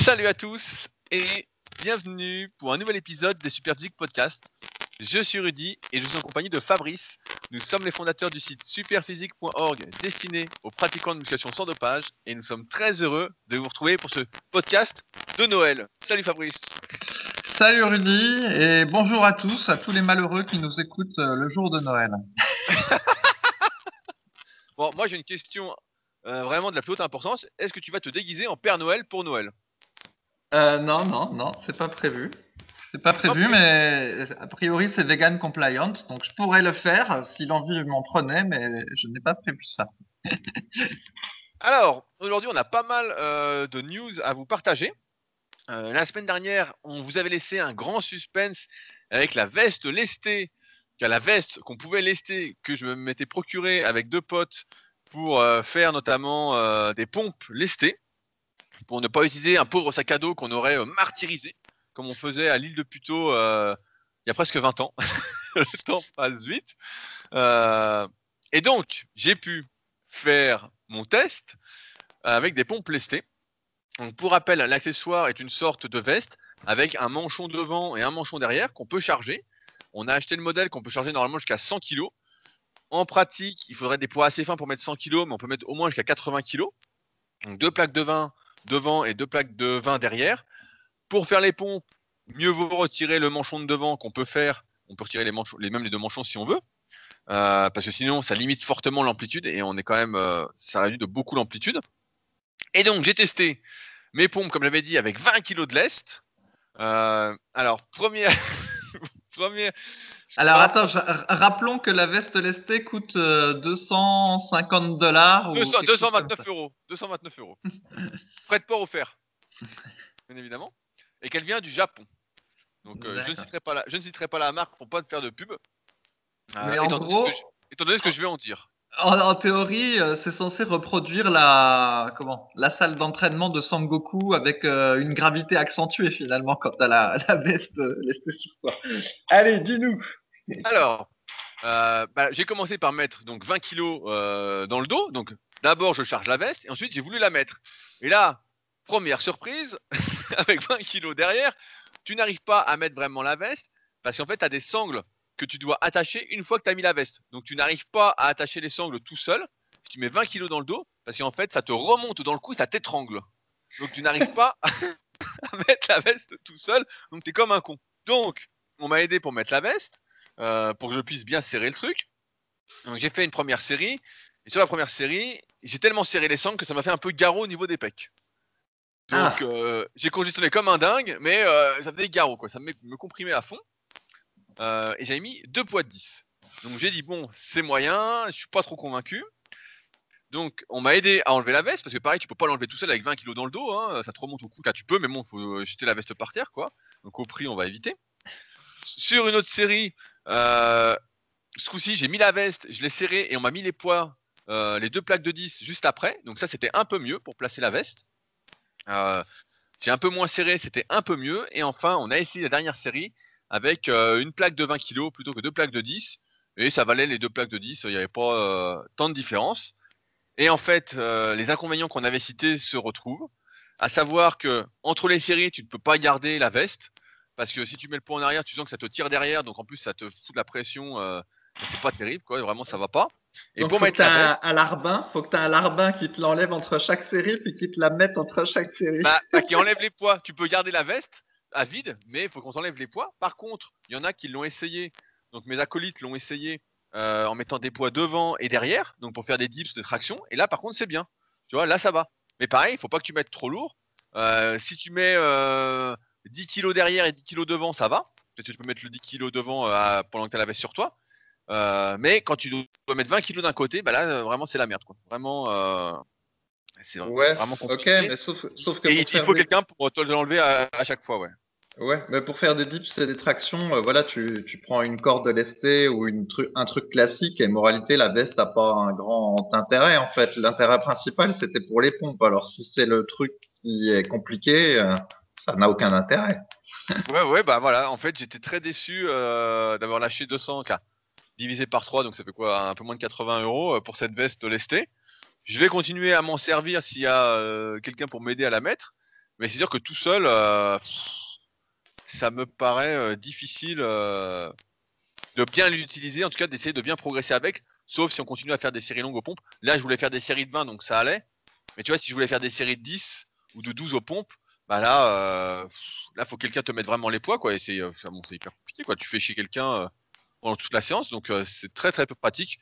Salut à tous et bienvenue pour un nouvel épisode des Super Physique Podcast. Je suis Rudy et je suis en compagnie de Fabrice. Nous sommes les fondateurs du site superphysique.org destiné aux pratiquants de musculation sans dopage et nous sommes très heureux de vous retrouver pour ce podcast de Noël. Salut Fabrice. Salut Rudy et bonjour à tous, à tous les malheureux qui nous écoutent euh, le jour de Noël. Bon, moi j'ai une question euh, vraiment de la plus haute importance. Est-ce que tu vas te déguiser en Père Noël pour Noël? Euh, non, non, non, c'est pas prévu. C'est pas prévu, mais a priori c'est vegan compliant, donc je pourrais le faire si l'envie m'en prenait, mais je n'ai pas prévu ça. Alors, aujourd'hui, on a pas mal euh, de news à vous partager. Euh, la semaine dernière, on vous avait laissé un grand suspense avec la veste lestée, la veste qu'on pouvait lester, que je m'étais procurée avec deux potes pour euh, faire notamment des pompes lestées, pour ne pas utiliser un pauvre sac à dos qu'on aurait euh, martyrisé, comme on faisait à l'île de Puteaux euh, il y a presque 20 ans. Le temps passe vite. Euh, et donc, j'ai pu faire mon test avec des pompes lestées. Pour rappel, l'accessoire est une sorte de veste avec un manchon devant et un manchon derrière qu'on peut charger. On a acheté le modèle qu'on peut charger normalement jusqu'à 100 kg. En pratique, il faudrait des poids assez fins pour mettre 100 kg, mais on peut mettre au moins jusqu'à 80 kg. Donc deux plaques de vin devant et deux plaques de vin derrière. Pour faire les pompes, mieux vaut retirer le manchon de devant qu'on peut faire. On peut retirer les, mêmes les deux manchons si on veut. Euh, parce que sinon, ça limite fortement l'amplitude et on est quand même, euh, ça réduit de beaucoup l'amplitude. Et donc, j'ai testé mes pompes, comme j'avais dit, avec 20 kg de lest. Euh, alors, première. première Alors attends, je- rappelons que la veste lestée coûte euh, 250 dollars. 200 229 euros. 229 euros. Frais de port offert. Bien évidemment. Et qu'elle vient du Japon. Donc, euh, je, ne citerai pas la, je ne citerai pas la marque pour pas te faire de pub. Euh, Mais en étant, gros- je, étant donné ce que je vais en dire. En, en théorie, euh, c'est censé reproduire la comment la salle d'entraînement de Sangoku avec euh, une gravité accentuée finalement quand t'as la, la veste euh, lestée sur toi. Allez, dis-nous. Alors, euh, bah, j'ai commencé par mettre donc 20 kilos euh, dans le dos. Donc, d'abord, je charge la veste et ensuite, j'ai voulu la mettre. Et là, première surprise, avec 20 kilos derrière, tu n'arrives pas à mettre vraiment la veste parce qu'en fait, tu as des sangles que tu dois attacher une fois que tu as mis la veste. Donc, tu n'arrives pas à attacher les sangles tout seul. Si tu mets 20 kilos dans le dos, parce qu'en fait, ça te remonte dans le cou, ça t'étrangle. Donc, tu n'arrives pas à mettre la veste tout seul. Donc, tu es comme un con. Donc, on m'a aidé pour mettre la veste euh, pour que je puisse bien serrer le truc. Donc j'ai fait une première série. Et sur la première série, j'ai tellement serré les sangles que ça m'a fait un peu garrot au niveau des pecs. Donc Ah. euh, j'ai congestionné comme un dingue, mais euh, ça faisait garrot quoi. Ça me, me comprimait à fond. Euh, et j'avais mis deux poids de 10. Donc j'ai dit bon, c'est moyen, je suis pas trop convaincu. Donc on m'a aidé à enlever la veste parce que pareil, tu peux pas l'enlever tout seul avec 20 kilos dans le dos, hein, ça te remonte au cou. Là tu peux, mais bon, faut jeter la veste par terre quoi. Donc au prix, on va éviter. Sur une autre série, euh, ce coup-ci, j'ai mis la veste, je l'ai serré et on m'a mis les poids, euh, les deux plaques de 10 juste après. Donc ça, c'était un peu mieux pour placer la veste. Euh, j'ai un peu moins serré, c'était un peu mieux. Et enfin, on a essayé la dernière série avec une plaque de 20 kg plutôt que deux plaques de 10. Et ça valait les deux plaques de 10, il n'y avait pas tant de différence. Et en fait, les inconvénients qu'on avait cités se retrouvent. À savoir que entre les séries, tu ne peux pas garder la veste. Parce que si tu mets le poids en arrière, tu sens que ça te tire derrière, donc en plus ça te fout de la pression. euh, c'est pas terrible, quoi. Vraiment, ça va pas. Et Donc, pour faut mettre que la un, veste, un larbin, faut que tu aies un larbin qui te l'enlève entre chaque série puis qui te la mette entre chaque série. bah, bah, qui enlève les poids, tu peux garder la veste à vide, mais il faut qu'on t'enlève les poids. Par contre, il y en a qui l'ont essayé. Donc mes acolytes l'ont essayé euh, en mettant des poids devant et derrière, donc pour faire des dips, des tractions. Et là, par contre, c'est bien. Tu vois, là, ça va. Mais pareil, il faut pas que tu mettes trop lourd. Euh, si tu mets euh, 10 kg derrière et 10 kg devant, ça va. Peut-être que tu peux mettre le 10 kg devant euh, pendant que tu as la veste sur toi. Euh, mais quand tu dois mettre 20 kg d'un côté, bah là, euh, vraiment, c'est la merde. Quoi. Vraiment, euh, c'est ouais, vraiment compliqué. mais sauf, sauf que Et il, faut des- quelqu'un pour te l'enlever à, à chaque fois, ouais. Ouais, mais pour faire des dips et des tractions, euh, voilà, tu, tu prends une corde lestée ou une tru- un truc classique et moralité, la veste n'a pas un grand intérêt en fait. L'intérêt principal, c'était pour les pompes. Alors si c'est le truc qui est compliqué, ça n'a aucun intérêt. Ouais, ouais, bah voilà. En fait, j'étais très déçu euh, d'avoir lâché 200 K divisé par 3, donc ça fait quoi Un peu moins de 80 euros euh, pour cette veste lestée. Je vais continuer à m'en servir s'il y a euh, quelqu'un pour m'aider à la mettre. Mais c'est sûr que tout seul, ça me paraît difficile de bien l'utiliser, en tout cas d'essayer de bien progresser avec, sauf si on continue à faire des séries longues aux pompes. Là, je voulais faire des séries de 20, donc ça allait. Mais tu vois, si je voulais faire des séries de 10 ou de 12 aux pompes, bah là, euh, là, faut quelqu'un te mettre vraiment les poids, quoi. Et c'est euh, bon, c'est hyper compliqué, quoi. Tu fais chez quelqu'un euh, pendant toute la séance, donc euh, c'est très très peu pratique.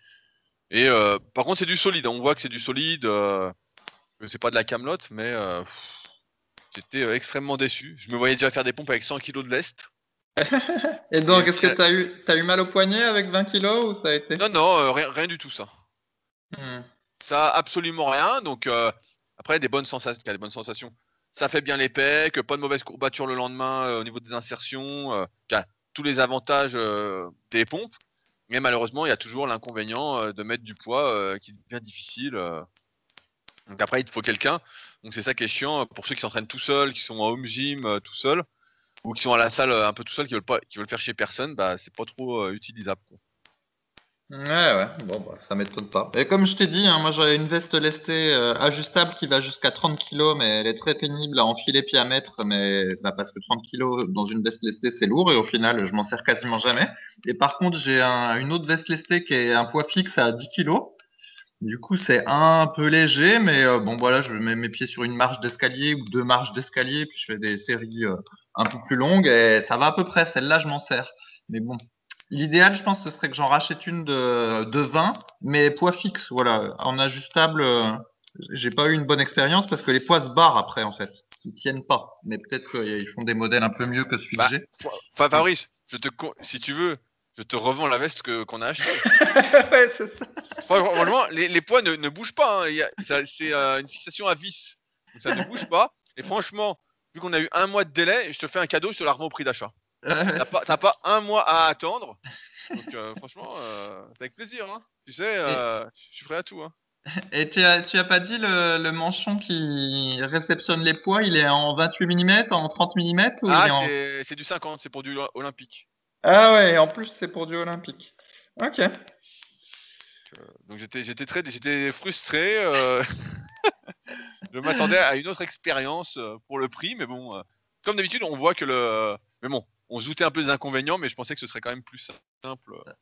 Et par contre, c'est du solide. hein. On voit que c'est du solide. Que c'est pas de la camelote, mais j'étais extrêmement déçu. Je me voyais déjà faire des pompes avec 100 kg de lest. Et donc, est-ce que tu as eu, t'as eu mal au poignet avec 20 kilos ou ça a été? Non, non, rien, rien du tout ça. Hmm. Ça absolument rien. Donc après, des bonnes sensations, des bonnes sensations. Ça fait bien les pecs, pas de mauvaise courbature le lendemain euh, au niveau des insertions. euh, tous les avantages euh, des pompes. Mais malheureusement, il y a toujours l'inconvénient de mettre du poids qui devient difficile. Donc après, il te faut quelqu'un. Donc c'est ça qui est chiant pour ceux qui s'entraînent tout seuls, qui sont en home gym tout seuls, ou qui sont à la salle un peu tout seuls, qui veulent pas, faire chez personne. Bah c'est pas trop utilisable. Ouais, ouais, bon, bah, ça m'étonne pas. Et comme je t'ai dit, hein, moi j'avais une veste lestée euh, ajustable qui va jusqu'à 30 kg, mais elle est très pénible à enfiler puis à mettre, mais bah, parce que 30 kg dans une veste lestée c'est lourd et au final je m'en sers quasiment jamais. Et par contre, j'ai un- une autre veste lestée qui est un poids fixe à 10 kg. Du coup, c'est un peu léger, mais euh, bon, voilà, je mets mes pieds sur une marche d'escalier ou deux marches d'escalier, puis je fais des séries euh, un peu plus longues et ça va à peu près. Celle-là, je m'en sers. Mais bon, l'idéal, je pense, ce serait que j'en rachète une de, de 20, mais poids fixe. Voilà, en ajustable, euh, j'ai pas eu une bonne expérience parce que les poids se barrent après, en fait. Ils tiennent pas. Mais peut-être qu'ils font des modèles un peu mieux que celui Bah, que j'ai. Enfin Fabrice, je te, si tu veux, je te revends la veste que qu'on a achetée. ouais, c'est ça. Franchement, franchement, les, les poids ne, ne bougent pas. hein. C'est euh, une fixation à vis. Donc ça ne bouge pas. Et franchement, vu qu'on a eu un mois de délai, je te fais un cadeau, je te la revends au prix d'achat. T'as pas, t'as pas un mois à attendre. Donc euh, franchement, euh, c'est avec plaisir. Hein. Tu sais, euh, je suis prêt à tout. Hein. Et tu as, tu as pas dit le, le manchon qui réceptionne les poids, il est en 28 mm, en 30 mm ou Ah, il est en... c'est c'est du 50, c'est pour du olympique. Ah ouais, en plus c'est pour du olympique. Ok. Donc j'étais j'étais très j'étais frustré. je m'attendais à une autre expérience pour le prix, mais bon, comme d'habitude, on voit que le. Mais bon, on se doutait un peu des inconvénients, mais je pensais que ce serait quand même plus simple euh,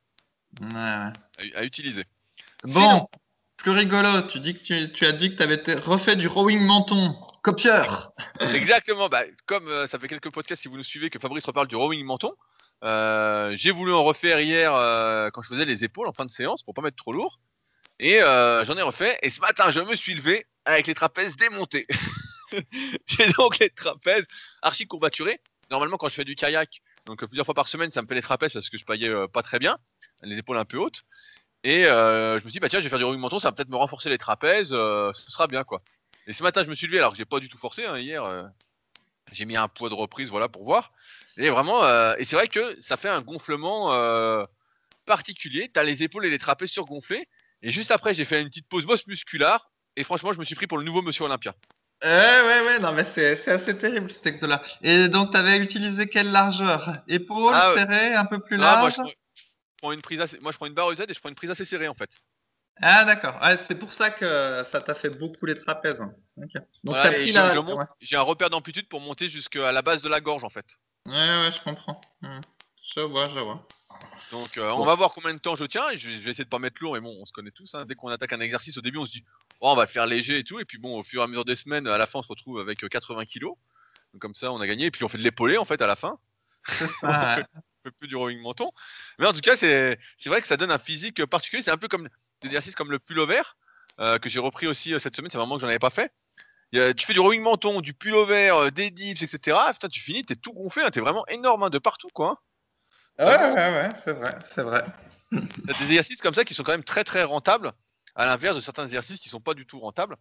Ouais, ouais. à, à utiliser. Bon, Sinon- plus rigolo, tu, dis que tu, tu as dit que tu avais refait du rowing menton. Copieur. Exactement. Bah, comme euh, ça fait quelques podcasts, si vous nous suivez, que Fabrice reparle du rowing menton, euh, j'ai voulu en refaire hier euh, quand je faisais les épaules en fin de séance pour pas mettre trop lourd. Et euh, j'en ai refait. Et ce matin, je me suis levé avec les trapèzes démontés. j'ai donc les trapèzes archi courbaturés. Normalement, quand je fais du kayak, donc euh, plusieurs fois par semaine, ça me fait les trapèzes parce que je paillais euh, pas très bien, les épaules un peu hautes. Et euh, je me suis dit, bah tiens, je vais faire du rowing menton, ça va peut-être me renforcer les trapèzes, ce sera bien quoi. Et ce matin, je me suis levé alors que j'ai pas du tout forcé hein, hier. j'ai mis un poids de reprise, voilà, pour voir. Et vraiment, et c'est vrai que ça fait un gonflement particulier. T'as les épaules et les trapèzes surgonflés. Et juste après, j'ai fait une petite pause bosse musculaire. Et franchement, je me suis pris pour le nouveau Monsieur Olympia. Ouais, ouais, ouais, non, mais c'est c'est assez terrible ce texte-là. Et donc, tu avais utilisé quelle largeur? Épaule, Ah, ouais. serrée, un peu plus Ah, moi, large je prends, je prends une prise assez, moi, je prends une barre Z et je prends une prise assez serrée en fait. Ah, d'accord. Ah, c'est pour ça que ça t'a fait beaucoup les trapèzes. Donc, Voilà, t'as et pris je- la... je monte- ouais. J'ai un repère d'amplitude pour monter jusqu'à la base de la gorge en fait. ouais, ouais, je comprends. Hmm. Je vois, je vois. Donc euh, Bon. on va voir combien de temps je tiens et je vais, je vais essayer de pas mettre lourd mais bon on se connaît tous hein. dès qu'on attaque un exercice au début on se dit oh, on va le faire léger et tout et puis bon au fur et à mesure des semaines à la fin on se retrouve avec euh, 80 kilos. Donc comme ça on a gagné et puis on fait de l'épaulé en fait à la fin. On fait, on fait plus du rowing menton. Mais en tout cas c'est vrai que ça donne un physique particulier. C'est un peu comme des exercices comme le pullover euh, que j'ai repris aussi euh, cette semaine. C'est vraiment que j'en avais pas fait. A- tu fais du rowing menton du pullover euh, des dips etc putain tu finis t'es tout gonflé hein, t'es vraiment énorme hein, de partout quoi hein. Ouais, ouais, ouais, c'est vrai, c'est vrai. Des exercices comme ça qui sont quand même très très rentables, à l'inverse de certains exercices qui sont pas du tout rentables.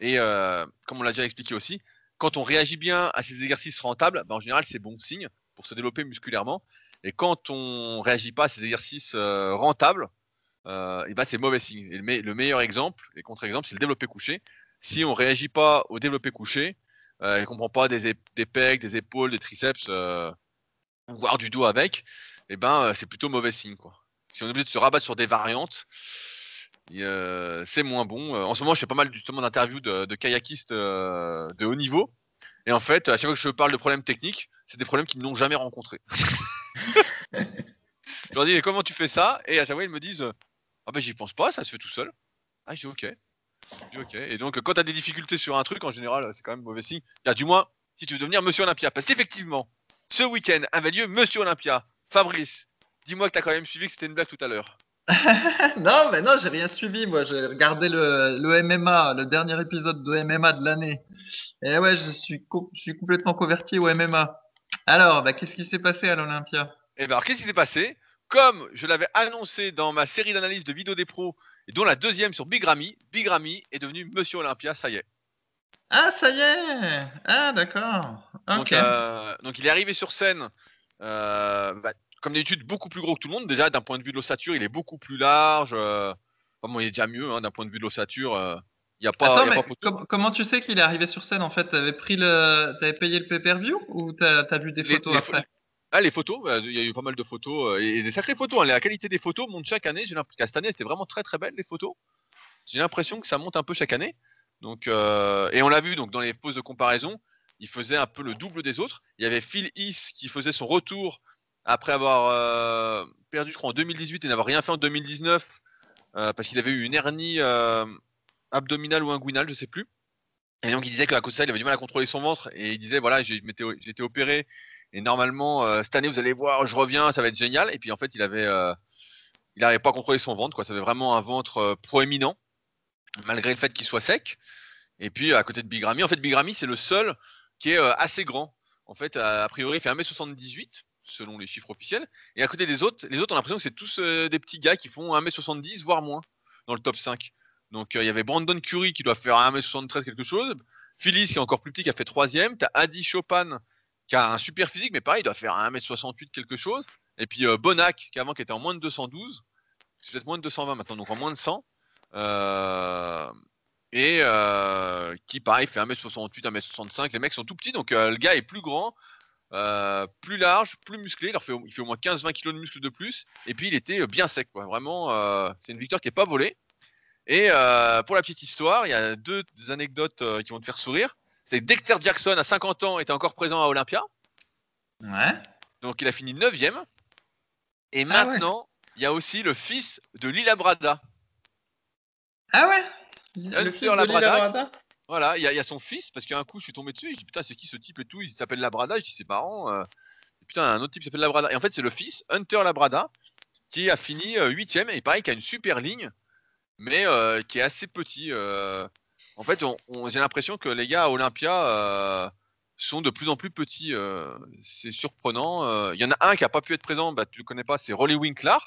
Et euh, comme on l'a déjà expliqué aussi, quand on réagit bien à ces exercices rentables, ben, en général c'est bon signe pour se développer musculairement. Et quand on réagit pas à ces exercices euh, rentables, euh, ben c'est mauvais signe. Le, me- le meilleur exemple, et contre-exemple, c'est le développé couché. Si on réagit pas au développé couché, et qu'on prend pas des, pecs, des épaules, des triceps, voire du dos avec, ben c'est plutôt mauvais signe quoi. Si on est obligé de se rabattre sur des variantes, c'est moins bon. Euh, En ce moment, je fais pas mal justement d'interviews de, de kayakistes euh, de haut niveau. Et en fait, à chaque fois que je parle de problèmes techniques, c'est des problèmes qu'ils n'ont jamais rencontrés. je leur dis, comment tu fais ça? Et à chaque fois, ils me disent, ah ben j'y pense pas, ça se fait tout seul. Ah, je dis, ok. Je dis, ok. Et donc, quand tu as des difficultés sur un truc, en général, c'est quand même mauvais signe. A du moins, si tu veux devenir Monsieur Olympia. Parce qu'effectivement, ce week-end avait lieu Monsieur Olympia. Fabrice, dis-moi que tu as quand même suivi que c'était une blague tout à l'heure. non, mais non, j'ai rien suivi. Moi, j'ai regardé le, le, MMA, le dernier épisode de MMA de l'année. Et ouais, je suis, je suis complètement converti au MMA. Alors, bah, qu'est-ce qui s'est passé à l'Olympia? Eh alors, qu'est-ce qui s'est passé? Comme je l'avais annoncé dans ma série d'analyses de vidéos des pros, et dont la deuxième sur Big Ramy, Big Ramy est devenu Monsieur Olympia, ça y est. Ah, ça y est Ah, d'accord. Donc, euh, donc, il est arrivé sur scène. Euh, bah, comme d'habitude, beaucoup plus gros que tout le monde. Déjà, d'un point de vue de l'ossature, il est beaucoup plus large. Euh, il est déjà mieux, hein, d'un point de vue de l'ossature. Euh, il y a pas, comment tu sais qu'il est arrivé sur scène en fait? Tu avais, pris le... avais payé le pay-per-view ou tu as, vu des photos après? ah, les photos, bah, il y a eu pas mal de photos euh, et des sacrées photos. Hein. La qualité des photos monte chaque année. J'ai l'impression cette année, c'était vraiment très très belle les photos. J'ai l'impression que ça monte un peu chaque année. Donc, et on l'a vu donc dans les poses de comparaison, il faisait un peu le double des autres. Il y avait Phil East qui faisait son retour après avoir euh, perdu, je crois, en 2018 et n'avoir rien fait en 2019 euh, parce qu'il avait eu une hernie euh, abdominale ou inguinale, je sais plus. Et donc il disait qu'à cause de ça, il avait du mal à contrôler son ventre et il disait voilà, j'ai été opéré et normalement cette année vous allez voir, je reviens, ça va être génial. Et puis en fait, il avait il n'arrivait pas à contrôler son ventre, quoi. Ça avait vraiment un ventre proéminent malgré le fait qu'il soit sec. Et puis à côté de Bigrami, en fait Bigrami c'est le seul qui est assez grand. En fait, a priori, il fait 1m78 selon les chiffres officiels. Et à côté des autres, les autres ont l'impression que c'est tous euh, des petits gars qui font 1m70, voire moins, dans le top 5. Donc euh, il y avait Brandon Curry qui doit faire 1m73 quelque chose. Phyllis qui est encore plus petit qui a fait 3 T'as Adi Chopin qui a un super physique, mais pareil, il doit faire 1m68 quelque chose. Et puis euh, Bonac qui avant qui était en moins de 212. C'est peut-être moins de 220 maintenant, donc en moins de 100. et qui pareil fait 1m68, 1m65. Les mecs sont tout petits, donc le gars est plus grand. Euh, plus large, plus musclé. Il, fait, il fait au moins 15-20 kg de muscle de plus. Et puis il était euh, bien sec. Quoi. Vraiment, euh, c'est une victoire qui n'est pas volée. Et pour la petite histoire, il y a deux, anecdotes qui vont te faire sourire. C'est que Dexter Jackson, à 50 ans, était encore présent à Olympia. Ouais. Donc il a fini 9ème. Et ah maintenant, il y a aussi le fils de Lila Brada. Ah ouais Le fils de Brada voilà, il y, a son fils, parce qu'un coup, je suis tombé dessus, et je dis putain, c'est qui ce type et tout, il s'appelle Labrada, je dis c'est marrant. Euh, putain, un autre type s'appelle Labrada. Et en fait, c'est le fils, Hunter Labrada, qui a fini 8 euh, et pareil, qui a une super ligne, mais euh, qui est assez petit. en fait, j'ai l'impression que les gars à Olympia sont de plus en plus petits. c'est surprenant. Il y en a un qui a pas pu être présent, bah, tu le connais pas, c'est Rolly Winkler,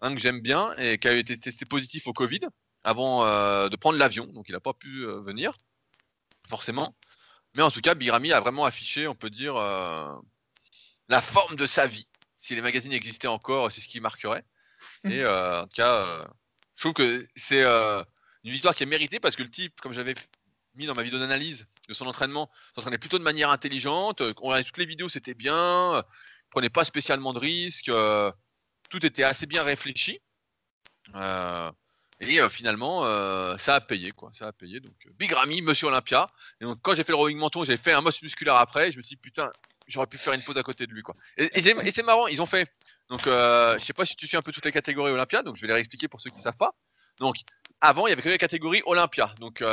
un que j'aime bien et qui a été testé positif au Covid avant de prendre l'avion, donc il n'a pas pu venir forcément. Mais en tout cas, Birami a vraiment affiché, on peut dire, euh, la forme de sa vie. Si les magazines existaient encore, c'est ce qui marquerait. Et mhm. euh, en tout cas, euh, je trouve que c'est une victoire qui est méritée parce que le type, comme j'avais mis dans ma vidéo d'analyse de son entraînement, s'entraînait plutôt de manière intelligente. On regardait toutes les vidéos, c'était bien. Il prenait pas spécialement de risques. tout était assez bien réfléchi. Et euh, finalement, euh, ça a payé, quoi. Ça a payé. Donc, euh, Big Ramy, Monsieur Olympia. Et donc, quand j'ai fait le rowing menton, j'ai fait un muscle musculaire après. Je me suis dit, putain, j'aurais pu faire une pause à côté de lui, quoi. Et, c'est marrant, ils ont fait. Donc, je sais pas si tu suis un peu toutes les catégories Olympia. Donc, je vais les réexpliquer pour ceux qui ne savent pas. Donc, avant, il y avait que les catégories Olympia. Donc,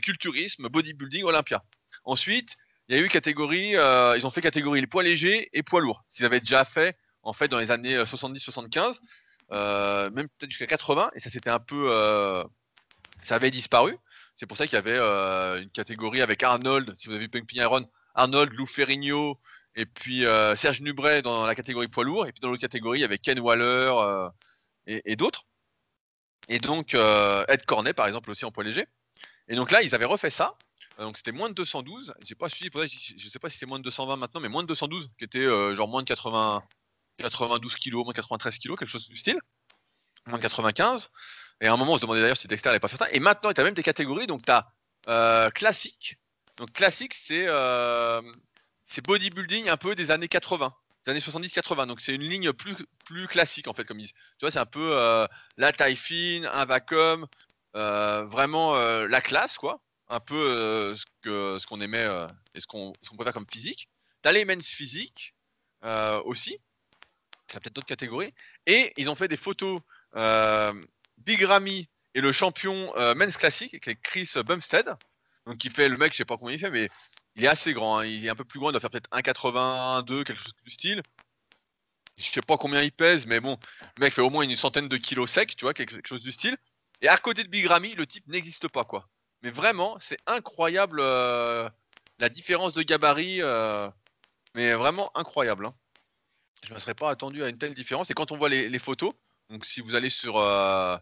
culturisme, bodybuilding, Olympia. Ensuite, il y a eu catégorie. ils ont fait catégorie poids léger et poids lourd. Ils avaient déjà fait, en fait, dans les années 70-75. Euh, même peut-être jusqu'à 80, et ça c'était un peu, euh, ça avait disparu. C'est pour ça qu'il y avait euh, une catégorie avec Arnold, si vous avez vu Iron, Arnold, Lou Ferrigno, et puis Serge Nubret dans la catégorie poids lourd, et puis dans l'autre catégorie avait Ken Waller et, d'autres. Et donc Ed Cornet par exemple aussi en poids léger. Et donc là ils avaient refait ça. Donc c'était moins de 212. J'ai pas suivi, je sais pas si c'est moins de 220 maintenant, mais moins de 212, qui était genre moins de 80, 92 kg, moins 93 kg, quelque chose du style, moins 95. Et à un moment, on se demandait d'ailleurs si Dexter n'allait pas faire ça. Et maintenant, tu as même des catégories. Donc, tu as euh, classique. Donc, classique, euh, c'est bodybuilding un peu des années 80, des années 70-80. Donc, c'est une ligne plus, plus classique, en fait, comme ils disent. Tu vois, c'est un peu euh, la taille fine, un vacuum, vraiment la classe, quoi. un peu euh, ce qu'on aimait euh, et ce qu'on peut faire comme physique. T'as les men's physique euh, aussi. T'as peut-être d'autres catégories. Et ils ont fait des photos euh, Big Ramy et le champion euh, men's classique, qui Chris Bumstead. Donc il fait le mec, je sais pas combien il fait, mais il est assez grand. hein. Il est un peu plus grand, il doit faire peut-être 1,82, quelque chose du style. Je sais pas combien il pèse, mais bon, le mec fait au moins une centaine de kilos secs, tu vois, quelque chose du style. Et à côté de Big Ramy, le type n'existe pas, quoi. Mais vraiment, c'est incroyable euh, la différence de gabarit. mais vraiment incroyable. hein. Je ne me serais pas attendu à une telle différence. Et quand on voit les, photos, donc si vous allez sur euh,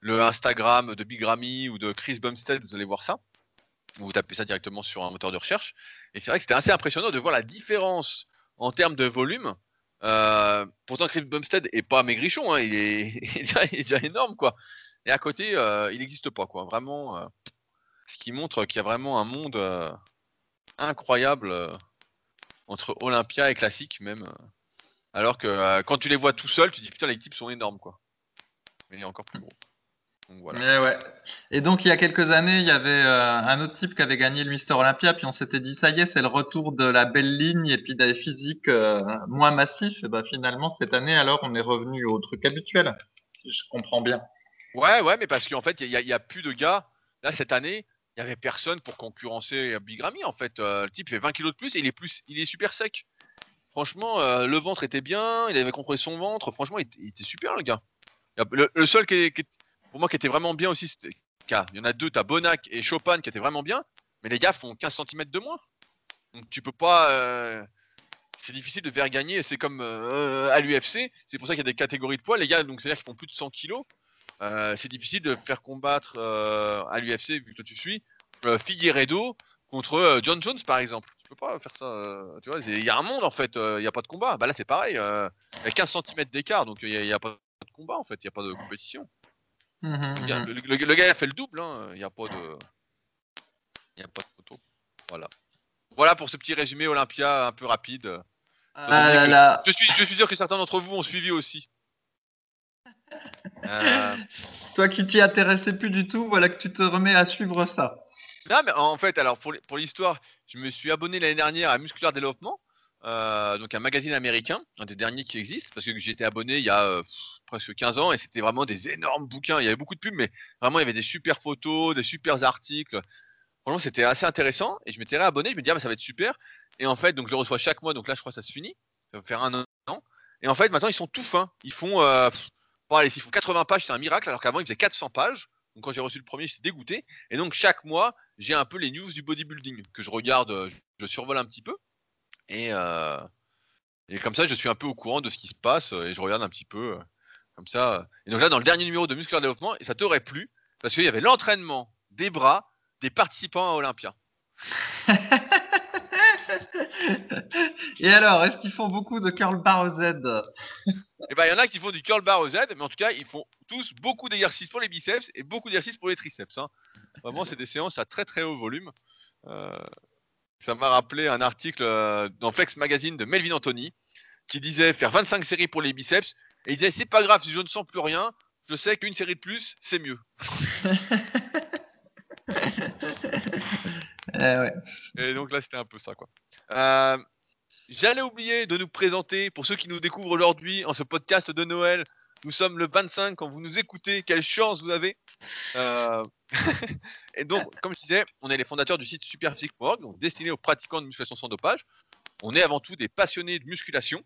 le Instagram de Big Ramy ou de Chris Bumstead, vous allez voir ça. Vous tapez ça directement sur un moteur de recherche. Et c'est vrai que c'était assez impressionnant de voir la différence en termes de volume. Euh, pourtant, Chris Bumstead est pas maigrichon, hein, il, est, déjà, énorme, quoi. Et à côté, euh, il n'existe pas, quoi. Vraiment, ce qui montre qu'il y a vraiment un monde incroyable entre Olympia et classique, même. Alors que euh, quand tu les vois tout seuls, tu dis putain, les types sont énormes, quoi. Mais il est encore plus gros. Donc voilà. Mais ouais. Et donc, il y a quelques années, il y avait euh, un autre type qui avait gagné le Mister Olympia, puis on s'était dit, ça y est, c'est le retour de la belle ligne et puis des physiques euh, moins massifs. Et ben, finalement, cette année, alors, on est revenu au truc habituel, si je comprends bien. Ouais, ouais, mais parce qu'en fait, il n'y a, il y a plus de gars. Là, cette année, il n'y avait personne pour concurrencer Big Ramy, en fait. Euh, le type fait 20 kilos de plus et il est, plus, il est super sec. Franchement, euh, le ventre était bien, il avait compris son ventre. Franchement, il, était- super, le gars. Le, seul qui, pour moi qui était vraiment bien aussi, c'était. Il y en a deux, t'as Bonac et Chopin qui étaient vraiment bien, mais les gars font 15 cm de moins. Donc tu peux pas. euh, C'est difficile de faire gagner. C'est comme euh, à l'UFC. C'est pour ça qu'il y a des catégories de poids. Les gars, donc c'est-à-dire qu'ils font plus de 100 kilos. C'est difficile de faire combattre à l'UFC, vu que toi tu suis, Figueiredo contre euh, John Jones par exemple. Tu peux pas faire ça. euh, tu vois, il y a un monde en fait, euh, il n'y a pas de combat. Bah là c'est pareil, il y a 15 cm d'écart, donc il n'y a, pas de combat en fait, il n'y a pas de compétition. Mhm, Le gars, mhm. le- le- le gars, a fait le double, hein, il n'y a pas de. Il a pas de photo. Voilà. Voilà pour ce petit résumé Olympia un peu rapide. Ah là là. Je suis, je suis sûr que certains d'entre vous ont suivi aussi. Euh, Toi qui t'y intéressais plus du tout, voilà que tu te remets à suivre ça. Non, mais en fait, alors pour, l'histoire, je me suis abonné l'année dernière à Musculaire Développement, euh, donc un magazine américain, un des derniers qui existe, parce que j'étais abonné il y a euh, presque 15 ans et c'était vraiment des énormes bouquins. Il y avait beaucoup de pubs, mais vraiment il y avait des super photos, des super articles. Franchement, c'était assez intéressant et je m'étais réabonné. Je me disais, ah, bah, ça va être super. Et en fait, donc je reçois chaque mois, donc là je crois que ça se finit. Ça va faire un an. Et en fait, maintenant ils sont tout fins. Ils font, euh, bon, allez, s'ils font 80 pages, c'est un miracle, alors qu'avant ils faisaient 400 pages. Donc quand j'ai reçu le premier, j'étais dégoûté. Et donc chaque mois, j'ai un peu les news du bodybuilding que je regarde, euh, je, survole un petit peu. Et, euh, et comme ça, je suis un peu au courant de ce qui se passe euh, et je regarde un petit peu comme ça. Et donc là, dans le dernier numéro de Musculaire Développement, et ça t'aurait plu, parce qu'il y avait l'entraînement des bras des participants à Olympia. Et alors, est-ce qu'ils font beaucoup de curl bar Z? Et ben il y en a qui font du curl bar au Z, mais en tout cas, ils font tous beaucoup d'exercices pour les biceps et beaucoup d'exercices pour les triceps. hein. Vraiment, c'est des séances à très très haut volume. Euh, ça m'a rappelé un article euh, dans Flex Magazine de Melvin Anthony qui disait faire 25 séries pour les biceps et il disait c'est pas grave si je ne sens plus rien, je sais qu'une série de plus c'est mieux. Ouais. Et donc là, c'était un peu ça, quoi. Euh, J'allais oublier de nous présenter, pour ceux qui nous découvrent aujourd'hui en ce podcast de Noël, nous sommes le 25 quand vous nous écoutez, quelle chance vous avez Euh, Et donc, comme je disais, on est les fondateurs du site superphysique.org, destiné aux pratiquants de musculation sans dopage. On est avant tout des passionnés de musculation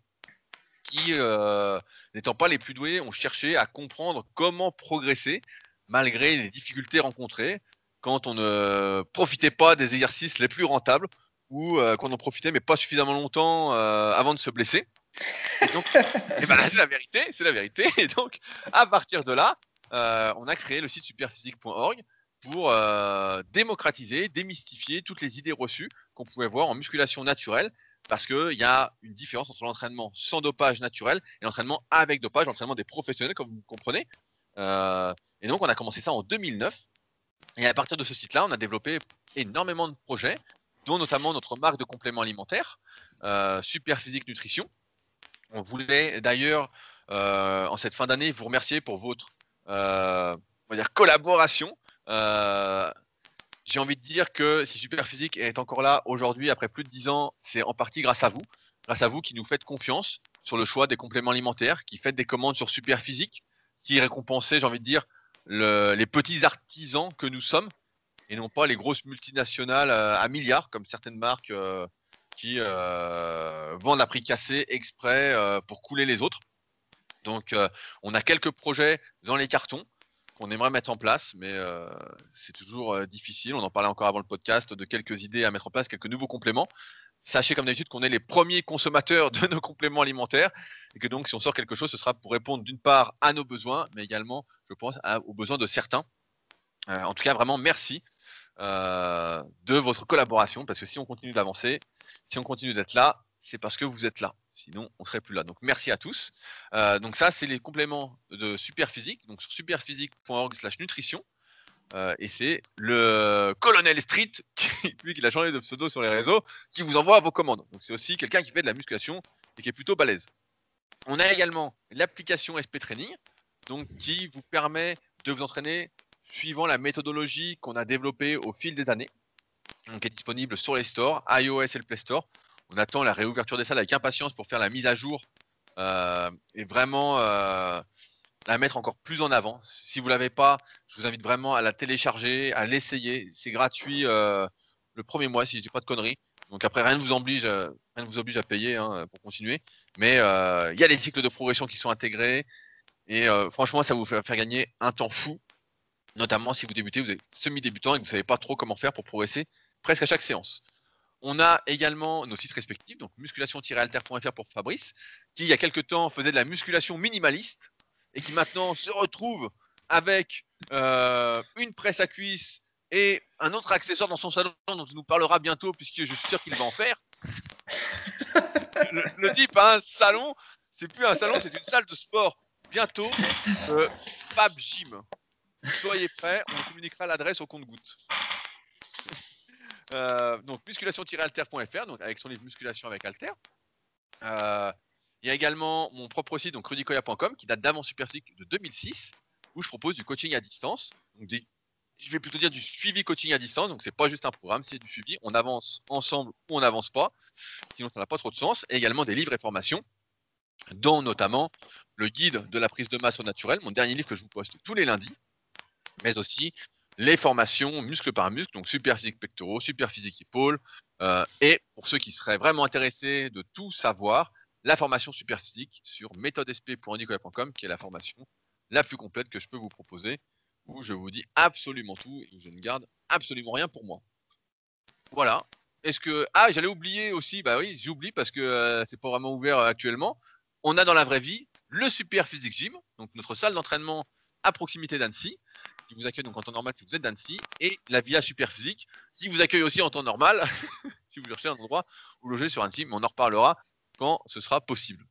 qui, euh, n'étant pas les plus doués, ont cherché à comprendre comment progresser malgré les difficultés rencontrées quand on ne profitait pas des exercices les plus rentables ou euh, qu'on en profitait mais pas suffisamment longtemps euh, avant de se blesser. Et donc, et ben, c'est la vérité, c'est la vérité. Et donc, à partir de là, euh, on a créé le site superphysique.org pour démocratiser, démystifier toutes les idées reçues qu'on pouvait voir en musculation naturelle, parce qu'il y a une différence entre l'entraînement sans dopage naturel et l'entraînement avec dopage, l'entraînement des professionnels, comme vous comprenez. Et donc, on a commencé ça en 2009. Et à partir de ce site-là, on a développé énormément de projets, dont notamment notre marque de compléments alimentaires, euh, Super Physique Nutrition. On voulait d'ailleurs, euh, en cette fin d'année, vous remercier pour votre euh, collaboration, j'ai envie de dire que si Superphysique est encore là aujourd'hui, après plus de 10 ans, c'est en partie grâce à vous. Grâce à vous qui nous faites confiance sur le choix des compléments alimentaires, qui faites des commandes sur Superphysique, qui récompensez, j'ai envie de dire, les petits artisans que nous sommes et non pas les grosses multinationales euh, à milliards comme certaines marques euh, qui euh, vendent à prix cassé exprès pour couler les autres. Donc on a quelques projets dans les cartons qu'on aimerait mettre en place, mais c'est toujours difficile. On en parlait encore avant le podcast de quelques idées à mettre en place, quelques nouveaux compléments. Sachez comme d'habitude qu'on est les premiers consommateurs de nos compléments alimentaires et que donc si on sort quelque chose, ce sera pour répondre d'une part à nos besoins, mais également, je pense, aux besoins de certains. en tout cas, vraiment, merci euh, de votre collaboration, parce que si on continue d'avancer, si on continue d'être là, c'est parce que vous êtes là. Sinon, on serait plus là. Donc, merci à tous. Euh, donc, ça, c'est les compléments de Superphysique. Donc, sur superphysique.org/slash nutrition. Euh, et c'est le Colonel Street, lui, qui a changé de pseudo sur les réseaux, qui vous envoie vos commandes. Donc, c'est aussi quelqu'un qui fait de la musculation et qui est plutôt balèze. On a également l'application SP Training, donc qui vous permet de vous entraîner suivant la méthodologie qu'on a développée au fil des années, donc est disponible sur les stores, iOS et le Play Store. On attend la réouverture des salles avec impatience pour faire la mise à jour euh, et vraiment euh, la mettre encore plus en avant. Si vous l'avez pas, je vous invite vraiment à la télécharger, à l'essayer. C'est gratuit euh, le premier mois si je dis pas de conneries. Donc après, rien ne vous oblige, rien ne vous oblige à payer hein, pour continuer. Mais il y a des cycles de progression qui sont intégrés. Et franchement, ça vous fait faire gagner un temps fou notamment si vous débutez, vous êtes semi-débutant et que vous ne savez pas trop comment faire pour progresser presque à chaque séance. On a également nos sites respectifs, donc musculation-alter.fr pour Fabrice, qui il y a quelques temps faisait de la musculation minimaliste et qui maintenant se retrouve avec euh, une presse à cuisse et un autre accessoire dans son salon dont il nous parlera bientôt puisque je suis sûr qu'il va en faire. le, type a un salon, c'est plus un salon, c'est une salle de sport. Bientôt, euh, Fab Gym. Soyez prêts, on communiquera l'adresse au compte-goutte. Euh, donc musculation-alter.fr, donc avec son livre Musculation avec Alter. Il y a également mon propre site, donc rudicoya.com, qui date d'avant Superphysique de 2006, où je propose du coaching à distance. Je vais plutôt dire du suivi coaching à distance. Donc c'est pas juste un programme, c'est du suivi. On avance ensemble ou on n'avance pas. Sinon ça n'a pas trop de sens. Et également des livres et formations, dont notamment le guide de la prise de masse au naturel, mon dernier livre que je vous poste tous les lundis mais aussi les formations muscle par muscle, donc super physique pectoraux, super physique euh, et pour ceux qui seraient vraiment intéressés de tout savoir, la formation super physique sur méthodesp.nicolas.com, qui est la formation la plus complète que je peux vous proposer, où je vous dis absolument tout et où je ne garde absolument rien pour moi. Voilà. Est-ce que ah j'allais oublier aussi bah oui j'oublie parce que euh, c'est pas vraiment ouvert actuellement. On a dans la vraie vie le Super Physique Gym, donc notre salle d'entraînement à proximité d'Annecy, qui vous accueille donc en temps normal si vous êtes d'Annecy, et la Via Superphysique, qui vous accueille aussi en temps normal si vous cherchez un endroit où loger sur Annecy, mais on en reparlera quand ce sera possible.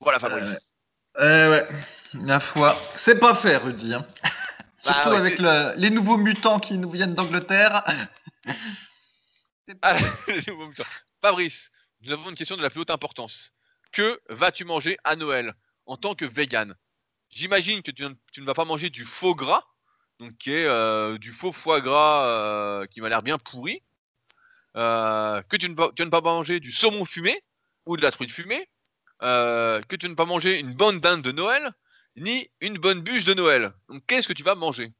Voilà Fabrice. Euh, ouais, la foi, c'est pas fait Rudy. Hein. Bah Surtout avec les nouveaux mutants qui nous viennent d'Angleterre. Ah, Fabrice, nous avons une question de la plus haute importance. Que vas-tu manger à Noël en tant que vegan? J'imagine que tu, ne vas pas manger du faux gras, donc qui est euh, du faux foie gras euh, qui m'a l'air bien pourri. Euh, que tu ne, tu ne, vas pas manger du saumon fumé ou de la truite fumée. que tu ne pas manger une bonne dinde de Noël, ni une bonne bûche de Noël. Donc qu'est-ce que tu vas manger?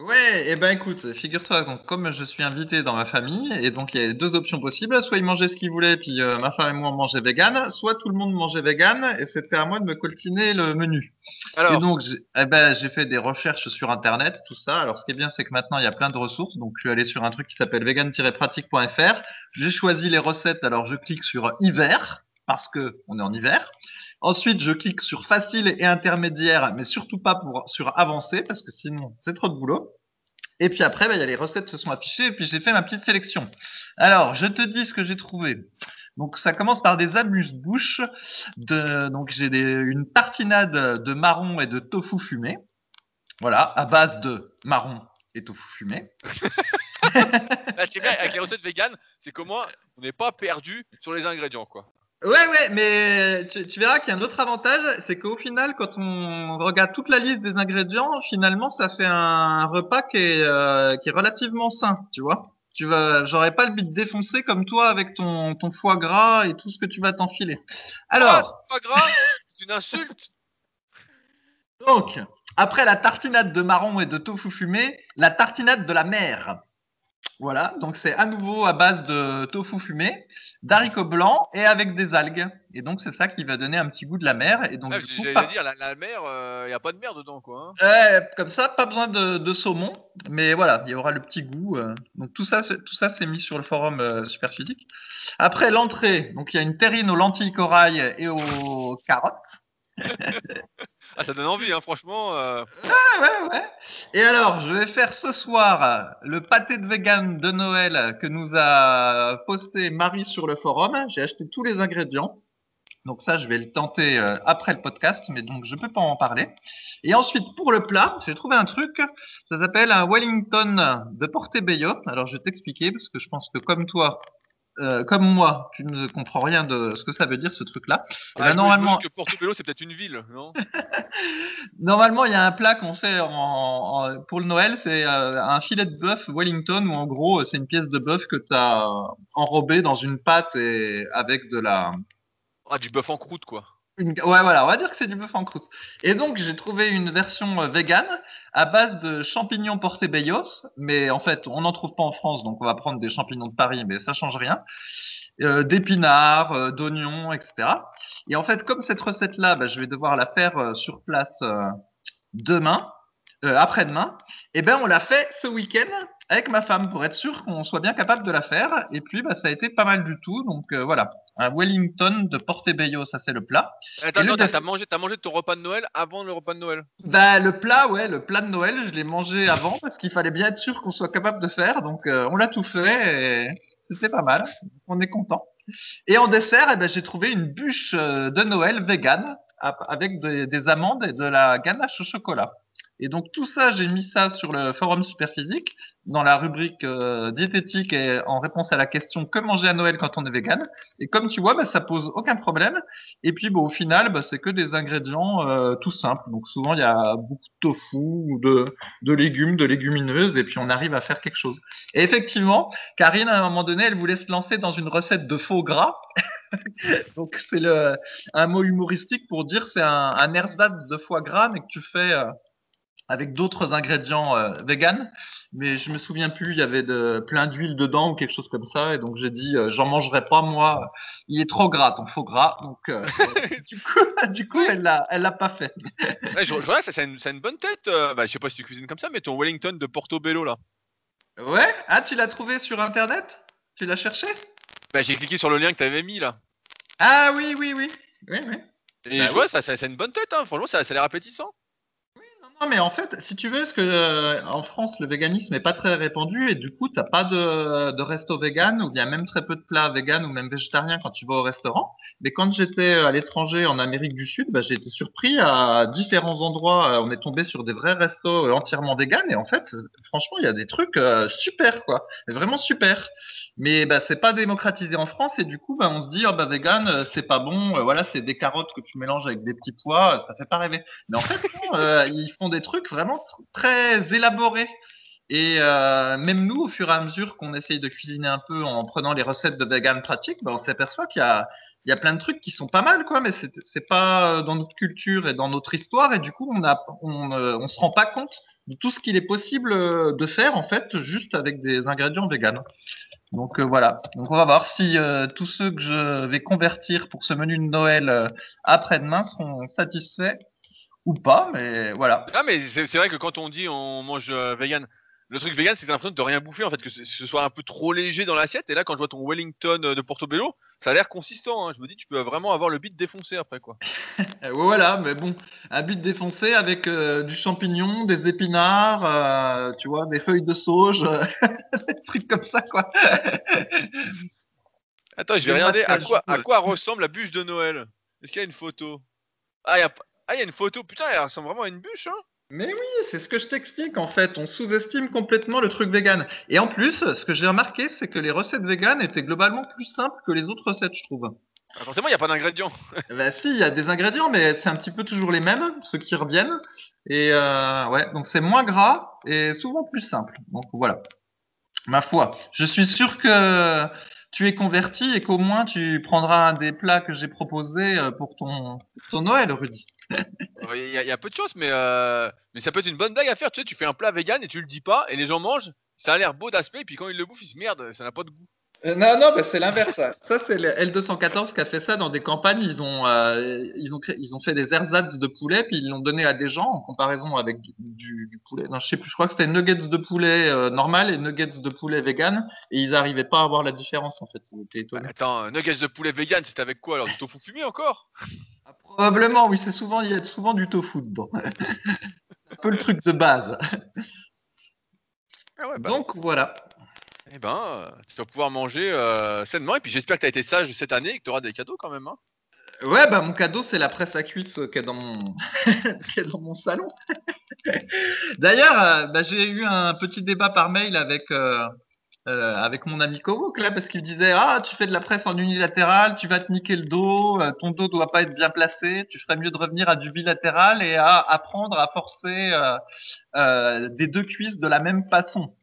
Ouais, et eh ben écoute, figure-toi, donc comme je suis invité dans ma famille, et donc il y a deux options possibles, soit ils mangeaient ce qu'ils voulaient, puis euh, ma femme et moi on mangeait vegan, soit tout le monde mangeait vegan, et c'était à moi de me coltiner le menu. Alors... Et donc eh ben, j'ai fait des recherches sur internet, tout ça. Alors ce qui est bien, c'est que maintenant il y a plein de ressources, donc je suis allé sur un truc qui s'appelle vegan-pratique.fr, j'ai choisi les recettes, alors je clique sur hiver, parce que on est en hiver. Ensuite, je clique sur facile et intermédiaire, mais surtout pas pour, sur avancé, parce que sinon, c'est trop de boulot. Et puis après, bah, y a les recettes se sont affichées, et puis j'ai fait ma petite sélection. Alors, je te dis ce que j'ai trouvé. Donc, ça commence par des amuse-bouches. De, donc, j'ai une tartinade de marron et de tofu fumé. Voilà, à base de marron et tofu fumé. Là, bien, avec les recettes vegan, c'est comment on n'est pas perdu sur les ingrédients, quoi. Ouais, ouais, mais tu, tu verras qu'il y a un autre avantage, c'est qu'au final, quand on regarde toute la liste des ingrédients, finalement, ça fait un repas qui est, euh, qui est relativement sain, tu vois. Tu vas, j'aurais pas le but de défoncer comme toi avec ton, ton foie gras et tout ce que tu vas t'enfiler. Alors, Pas grave, c'est une insulte. donc, après la tartinade de marron et de tofu fumé, la tartinade de la mer. Voilà, donc c'est à nouveau à base de tofu fumé, d'haricots blancs et avec des algues. Et donc c'est ça qui va donner un petit goût de la mer. Et donc Ouais, du coup, J'allais pas- dire, la, la mer, il n'y a pas de mer dedans, quoi. hein. Comme ça, pas besoin de, de saumon, mais voilà, il y aura le petit goût. euh. donc tout ça, c'est- tout ça, c'est mis sur le forum euh, Superphysique. Après l'entrée, donc il y a une terrine aux lentilles corail et aux carottes. Ah, ça donne envie, hein, franchement. euh. Ouais, ouais. Et alors, je vais faire ce soir le pâté de vegan de Noël que nous a posté Marie sur le forum. J'ai acheté tous les ingrédients. Donc ça, je vais le tenter euh, après le podcast, mais donc je peux pas en parler. Et ensuite, pour le plat, j'ai trouvé un truc, ça s'appelle un Wellington de Portobello. Alors je vais t'expliquer, parce que je pense que comme toi, euh, comme moi, tu ne comprends rien de ce que ça veut dire ce truc-là. Ah, ben, je me normalement, que Portobello, c'est peut-être une ville, non? Normalement, il y a un plat qu'on fait en, en- pour le Noël, c'est euh, un filet de bœuf Wellington où en gros c'est une pièce de bœuf que tu as enrobée dans une pâte et avec de la. Ah, du bœuf en croûte, quoi. Ouais, voilà, on va dire que c'est du bœuf en croûte. Et donc j'ai trouvé une version euh, végane à base de champignons portobellos, mais en fait on n'en trouve pas en France, donc on va prendre des champignons de Paris, mais ça change rien. Euh, d'épinards, euh, d'oignons, etc. Et en fait, comme cette recette-là, bah, je vais devoir la faire euh, sur place euh, demain, euh, après-demain, et ben on l'a fait ce week-end avec ma femme pour être sûr qu'on soit bien capable de la faire. Et puis, bah, ça a été pas mal du tout. Donc euh, voilà, un Wellington de Portobello, ça c'est le plat. Attends, Et le attends, t'as mangé, mangé ton repas de Noël avant le repas de Noël? Bah le plat, ouais, le plat de Noël, je l'ai mangé avant parce qu'il fallait bien être sûr qu'on soit capable de faire. Donc euh, on l'a tout fait et c'était pas mal. On est content. Et en dessert, eh ben, j'ai trouvé une bûche euh, de Noël vegan avec des, des amandes et de la ganache au chocolat. Et donc tout ça, j'ai mis ça sur le forum Superphysique dans la rubrique euh, diététique et en réponse à la question que manger à Noël quand on est vegan? Et comme tu vois, bah, ça pose aucun problème. Et puis bon, au final, bah, c'est que des ingrédients euh, tout simples. Donc souvent, il y a beaucoup de tofu de, de légumes, de légumineuses, et puis on arrive à faire quelque chose. Et effectivement, Karine, à un moment donné, elle voulait se lancer dans une recette de faux gras. Donc c'est un mot humoristique pour dire c'est un, un ersatz de foie gras, mais que tu fais euh, avec d'autres ingrédients euh, vegan. Mais je me souviens plus, il y avait de, plein d'huile dedans ou quelque chose comme ça, et donc j'ai dit euh, j'en mangerai pas moi. Il est trop gras ton faux gras, donc euh, du coup, du coup elle l'a, elle l'a pas fait. Ouais, je, je regarde, ça, ça a une, bonne tête. euh, bah, je sais pas si tu cuisines comme ça, mais ton Wellington de Portobello, là. Ouais, ah tu l'as trouvé sur internet? Tu l'as cherché? Bah, j'ai cliqué sur le lien que t'avais mis, là. Ah oui, oui, oui, oui, oui. Et Bah je vois, ça, ça, ça a une bonne tête, hein. Franchement, ça, ça a l'air appétissant. Non, mais en fait, si tu veux, parce que euh, en France, le véganisme n'est pas très répandu et du coup, t'as pas de, de resto vegan ou bien même très peu de plats vegan ou même végétariens quand tu vas au restaurant. Mais quand j'étais à l'étranger en Amérique du Sud, bah, j'ai été surpris à différents endroits. euh, On est tombé sur des vrais restos euh, entièrement vegan et en fait, franchement, il y a des trucs euh, super, quoi. Vraiment super. Mais bah, c'est pas démocratisé en France et du coup, bah, on se dit, oh, bah, vegan, euh, c'est pas bon. euh, voilà, c'est des carottes que tu mélanges avec des petits pois, euh, ça fait pas rêver. Mais en fait, euh, ils font des trucs vraiment tr- très élaborés. Et euh, même nous, au fur et à mesure qu'on essaye de cuisiner un peu en prenant les recettes de vegan pratiques, bah, on s'aperçoit qu'il y a, il y a plein de trucs qui sont pas mal, quoi, mais c'est, c'est pas dans notre culture et dans notre histoire, et du coup, on a, on, on se rend pas compte tout ce qu'il est possible euh, de faire, en fait, juste avec des ingrédients véganes. Donc euh, voilà. Donc on va voir si euh, tous ceux que je vais convertir pour ce menu de Noël après-demain seront satisfaits ou pas, mais voilà. Ah, mais c'est c'est vrai que quand on dit on mange vegan, le truc vegan, c'est que l'impression de rien bouffer, en fait, que ce soit un peu trop léger dans l'assiette. Et là, quand je vois ton Wellington euh, de Portobello, ça a l'air consistant. hein. Je me dis, tu peux vraiment avoir le beat défoncé après, quoi. Euh, voilà, mais bon, un bit défoncé avec euh, du champignon, des épinards, euh, tu vois, des feuilles de sauge, des trucs comme ça, quoi. Attends, je vais regarder à quoi, à cool. quoi ressemble la bûche de Noël. Est-ce qu'il y a une photo? Ah, il y a, pas- ah, y a une photo. Putain, elle ressemble vraiment à une bûche, hein Mais oui, c'est ce que je t'explique en fait. On sous-estime complètement le truc vegan. Et en plus, ce que j'ai remarqué, c'est que les recettes véganes étaient globalement plus simples que les autres recettes, je trouve. Ah, Forcément, il n'y a pas d'ingrédients. Bah si, il y a des ingrédients, mais c'est un petit peu toujours les mêmes, ceux qui reviennent. Et euh, ouais, donc c'est moins gras et souvent plus simple. Donc voilà. Ma foi, je suis sûr que tu es converti et qu'au moins tu prendras un des plats que j'ai proposés euh, pour ton, pour ton Noël, Rudy. Il y, a- peu de choses, mais, euh, mais ça peut être une bonne blague à faire. Tu sais, tu fais un plat vegan et tu le dis pas, et les gens mangent. Ça a l'air beau d'aspect, et puis quand ils le bouffent, ils se merde, ça n'a pas de goût. Euh, non, non, bah, c'est l'inverse. Ça, Ça, c'est le L214 qui a fait ça dans des campagnes. Ils ont, euh, ils ont, créé- ils ont fait des ersatz de poulet, puis ils l'ont donné à des gens en comparaison avec du, du, du poulet. Non, je sais plus, je crois que c'était nuggets de poulet euh, normal et nuggets de poulet vegan, et ils arrivaient pas à voir la différence en fait. Ils étaient étonnés. Attends, nuggets de poulet vegan, c'était avec quoi alors Du tofu fumé encore? Ah, Probablement, oui, c'est souvent, il y a souvent du tofu dedans. un peu le truc de base. Ah ouais, bah, Donc voilà. Eh ben, euh, tu vas pouvoir manger euh, sainement, et puis j'espère que tu as été sage cette année et que tu auras des cadeaux quand même. Hein. Ouais, bah mon cadeau c'est la presse à cuisse euh, qui est dans mon, salon. D'ailleurs, euh, bah, j'ai eu un petit débat par mail avec mon ami Kovok là parce qu'il disait ah tu fais de la presse en unilatéral, tu vas te niquer le dos, ton dos doit pas être bien placé, tu ferais mieux de revenir à du bilatéral et à apprendre à forcer des deux cuisses de la même façon.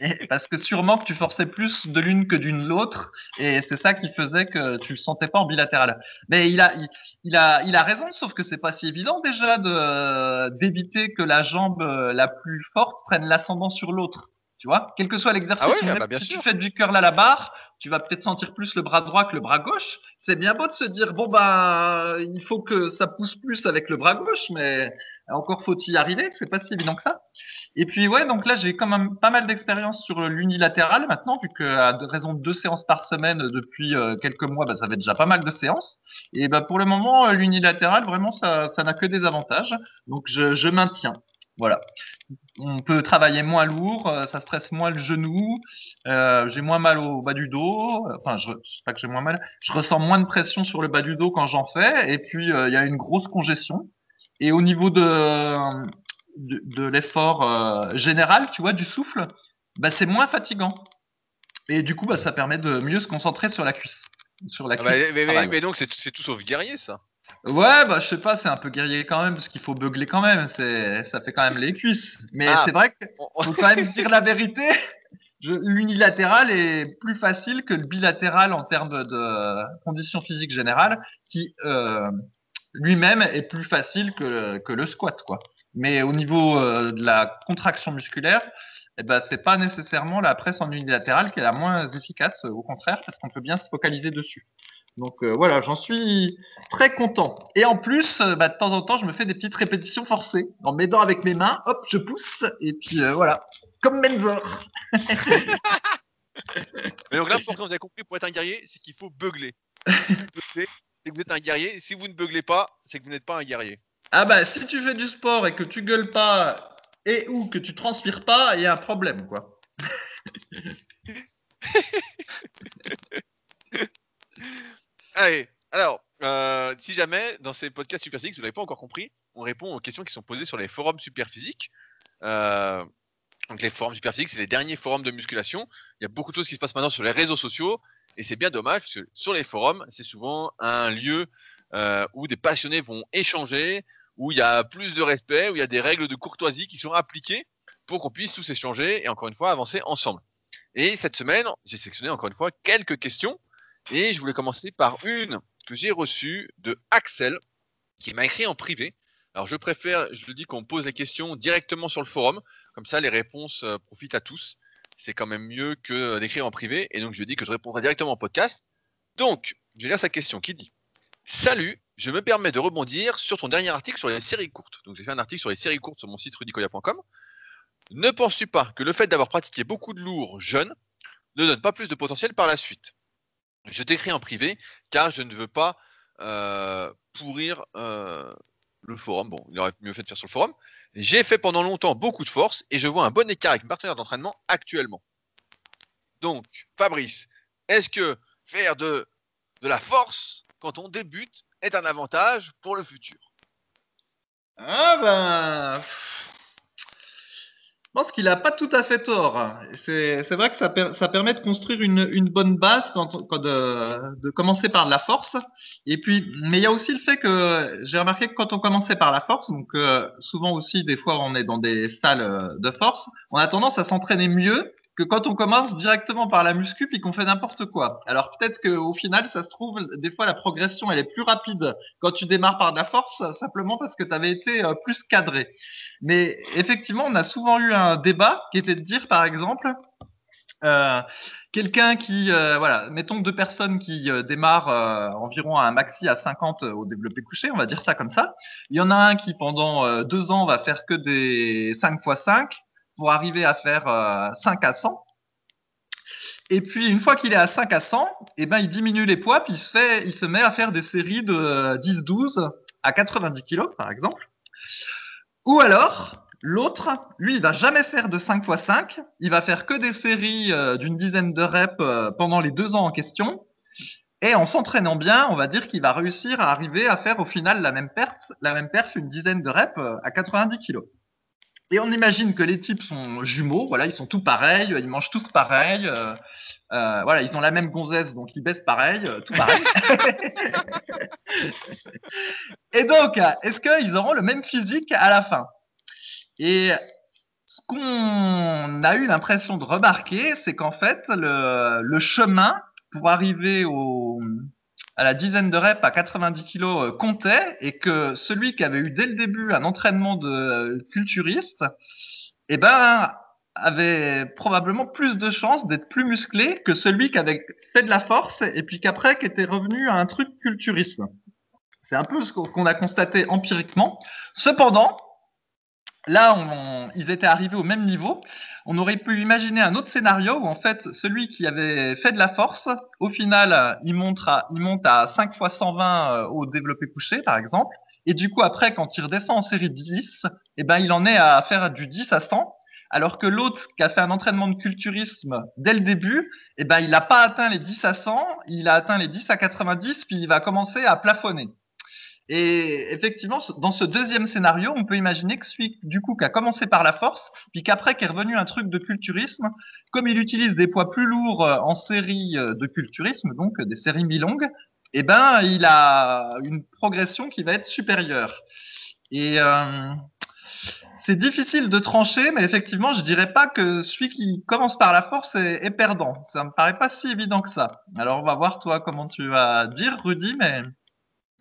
Et- parce que sûrement que tu forçais plus de l'une que d'une l'autre et c'est ça qui faisait que tu le sentais pas en bilatéral. Mais il a, il, il a, il a raison, sauf que c'est pas si évident déjà de d'éviter que la jambe euh, la plus forte prenne l'ascendant sur l'autre. Tu vois, quel que soit l'exercice. Ah ouais, même bah si sûr. tu fais du curl à la barre, tu vas peut-être sentir plus le bras droit que le bras gauche. C'est bien beau de se dire bon bah il faut que ça pousse plus avec le bras gauche, mais encore faut y arriver. C'est pas si évident que ça. Et puis ouais, donc là j'ai quand même pas mal d'expérience sur l'unilatéral maintenant, vu que à de- raison de deux séances par semaine depuis euh, quelques mois, bah, ça fait déjà pas mal de séances. Et bah pour le moment, euh, l'unilatéral vraiment ça ça n'a que des avantages. Donc je, je maintiens. Voilà. On peut travailler moins lourd, euh, ça stresse moins le genou, euh, j'ai moins mal au bas du dos. Enfin, je, c'est pas que j'ai moins mal, je ressens moins de pression sur le bas du dos quand j'en fais. Et puis il y a une grosse congestion. Et au niveau de de, de l'effort euh, général, tu vois, du souffle, bah, c'est moins fatigant. Et du coup, bah, ça permet de mieux se concentrer sur la cuisse. Sur la Ah bah, cuisse. mais, mais- donc, c'est c'est tout sauf guerrier ça? Ouais, bah, je sais pas, c'est un peu guerrier quand même, parce qu'il faut beugler quand même. Ça fait quand même les cuisses. Mais Ah. c'est vrai qu'il faut quand même dire la vérité. L'unilatéral est plus facile que le bilatéral en termes de conditions physiques générales, qui euh, lui-même est plus facile que, le- que le squat, quoi. Mais au niveau euh, de la contraction musculaire, eh ben, c'est pas nécessairement la presse en unilatéral qui est la moins efficace, au contraire, parce qu'on peut bien se focaliser dessus. Donc euh, voilà, j'en suis très content. Et en plus, euh, bah, de temps en temps, je me fais des petites répétitions forcées en m'aidant avec mes mains. Hop, je pousse et puis voilà, comme Menzor. Mais donc là, pour que vous avez compris, pour être un guerrier, c'est qu'il faut beugler. Si vous beuglez, c'est que vous êtes un guerrier. Si vous ne beuglez pas, c'est que vous n'êtes pas un guerrier. Ah bah si tu fais du sport et que tu gueules pas et ou que tu transpires pas, il y a un problème quoi. Allez, alors, euh, si jamais dans ces podcasts Superphysique, vous n'avez pas encore compris, on répond aux questions qui sont posées sur les forums Superphysique. Euh, donc les forums Superphysique, c'est les derniers forums de musculation. Il y a beaucoup de choses qui se passent maintenant sur les réseaux sociaux et c'est bien dommage parce que sur les forums, c'est souvent un lieu euh, où des passionnés vont échanger, où il y a plus de respect, où il y a des règles de courtoisie qui sont appliquées pour qu'on puisse tous échanger et encore une fois avancer ensemble. Et cette semaine, j'ai sélectionné encore une fois quelques questions et je voulais commencer par une que j'ai reçue de Axel qui m'a écrit en privé. Alors je préfère, je le dis qu'on pose les questions directement sur le forum, comme ça les réponses euh, profitent à tous. C'est quand même mieux que euh, d'écrire en privé et donc je dis que je répondrai directement en podcast. Donc, je vais lire sa question qui dit Salut, je me permets de rebondir sur ton dernier article sur les séries courtes. Donc j'ai fait un article sur les séries courtes sur mon site rudicoya.com. Ne penses-tu pas que le fait d'avoir pratiqué beaucoup de lourds jeunes ne donne pas plus de potentiel par la suite? Je t'écris en privé car je ne veux pas euh, pourrir euh, le forum. Bon, il aurait mieux fait de faire sur le forum. J'ai fait pendant longtemps beaucoup de force et je vois un bon écart avec mon partenaire d'entraînement actuellement. Donc, Fabrice, est-ce que faire de, de la force quand on débute est un avantage pour le futur? Ah ben. Je pense qu'il n'a pas tout à fait tort. C'est vrai que ça, ça, permet de construire une, une bonne base quand, quand de, de, commencer par de la force. Et puis, mais il y a aussi le fait que j'ai remarqué que quand on commençait par la force, donc euh, souvent aussi des fois on est dans des salles de force, on a tendance à s'entraîner mieux que quand on commence directement par la muscu puis qu'on fait n'importe quoi. Alors peut-être qu'au final, ça se trouve, des fois la progression elle est plus rapide quand tu démarres par de la force, simplement parce que tu avais été euh, plus cadré. Mais effectivement, on a souvent eu un débat qui était de dire, par exemple, euh, quelqu'un qui, euh, voilà, mettons deux personnes qui démarrent environ à un maxi à 50 au développé couché, on va dire ça comme ça. Il y en a un qui pendant deux ans va faire que des 5 x 5 pour arriver à faire 5 euh, à 100. Et puis, une fois qu'il est à 5 à 100, eh ben, il diminue les poids, puis il se, fait, il se met à faire des séries de 10-12 à 90 kg, par exemple. Ou alors, l'autre, lui, il va jamais faire de 5 x 5, il va faire que des séries euh, d'une dizaine de reps euh, pendant les deux ans en question. Et en s'entraînant bien, on va dire qu'il va réussir à arriver à faire au final la même perte, la même perf, une dizaine de reps à 90 kg. Et on imagine que les types sont jumeaux, voilà, ils sont tous pareils, ils mangent tous pareil, euh, euh, voilà, ils ont la même gonzesse, donc ils baissent pareil, euh, tout pareil. et donc, est-ce qu'ils auront le même physique à la fin? Et ce qu'on a eu l'impression de remarquer, c'est qu'en fait, le, le chemin pour arriver au, à la dizaine de reps à 90 kg euh, comptait et que celui qui avait eu dès le début un entraînement de culturiste, eh ben, avait probablement plus de chances d'être plus musclé que celui qui avait fait de la force et puis qu'après qui était revenu à un truc culturisme. C'est un peu ce qu'on a constaté empiriquement. Cependant, là, ils étaient arrivés au même niveau. On aurait pu imaginer un autre scénario où en fait celui qui avait fait de la force, au final, il monte à, il monte à 5 fois 120 euh, au développé couché, par exemple. Et du coup, après, quand il redescend en série 10, eh ben, il en est à faire du 10 à 100. Alors que l'autre qui a fait un entraînement de culturisme dès le début, eh ben, il n'a pas atteint les 10 à 100, il a atteint les 10 à 90, puis il va commencer à plafonner. Et effectivement, dans ce deuxième scénario, on peut imaginer que celui du coup qui a commencé par la force, puis qu'après qui est revenu un truc de culturisme, comme il utilise des poids plus lourds euh, en série euh, de culturisme, donc des séries mi-longues, eh ben il a une progression qui va être supérieure. Et euh, c'est difficile de trancher, mais effectivement, je dirais pas que celui qui commence par la force est, est, perdant. Ça me paraît pas si évident que ça. Alors on va voir toi comment tu vas dire, Rudy, mais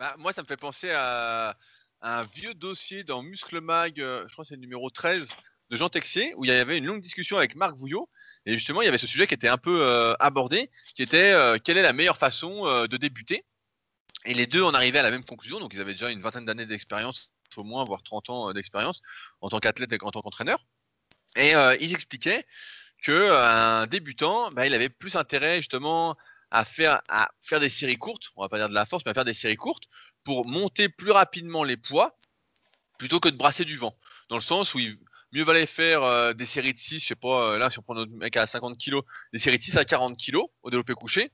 bah, moi, ça me fait penser à, un vieux dossier dans Muscle Mag, euh, je crois que c'est le numéro 13 de Jean Texier, où il y avait une longue discussion avec Marc Vouillot. Et justement, il y avait ce sujet qui était un peu euh, abordé, qui était euh, quelle est la meilleure façon de débuter? Et les deux en arrivaient à la même conclusion. Donc, ils avaient déjà une vingtaine d'années d'expérience, au moins, voire 30 ans d'expérience en tant qu'athlète et en tant qu'entraîneur. Et ils expliquaient qu'un débutant, bah, il avait plus intérêt justement à faire, à faire des séries courtes, on va pas dire de la force, mais à faire des séries courtes pour monter plus rapidement les poids plutôt que de brasser du vent. Dans le sens où il mieux valait faire euh, des séries de 6, je sais pas, euh, là si on prend notre mec à 50 kg, des séries de 6 à 40 kg au développé couché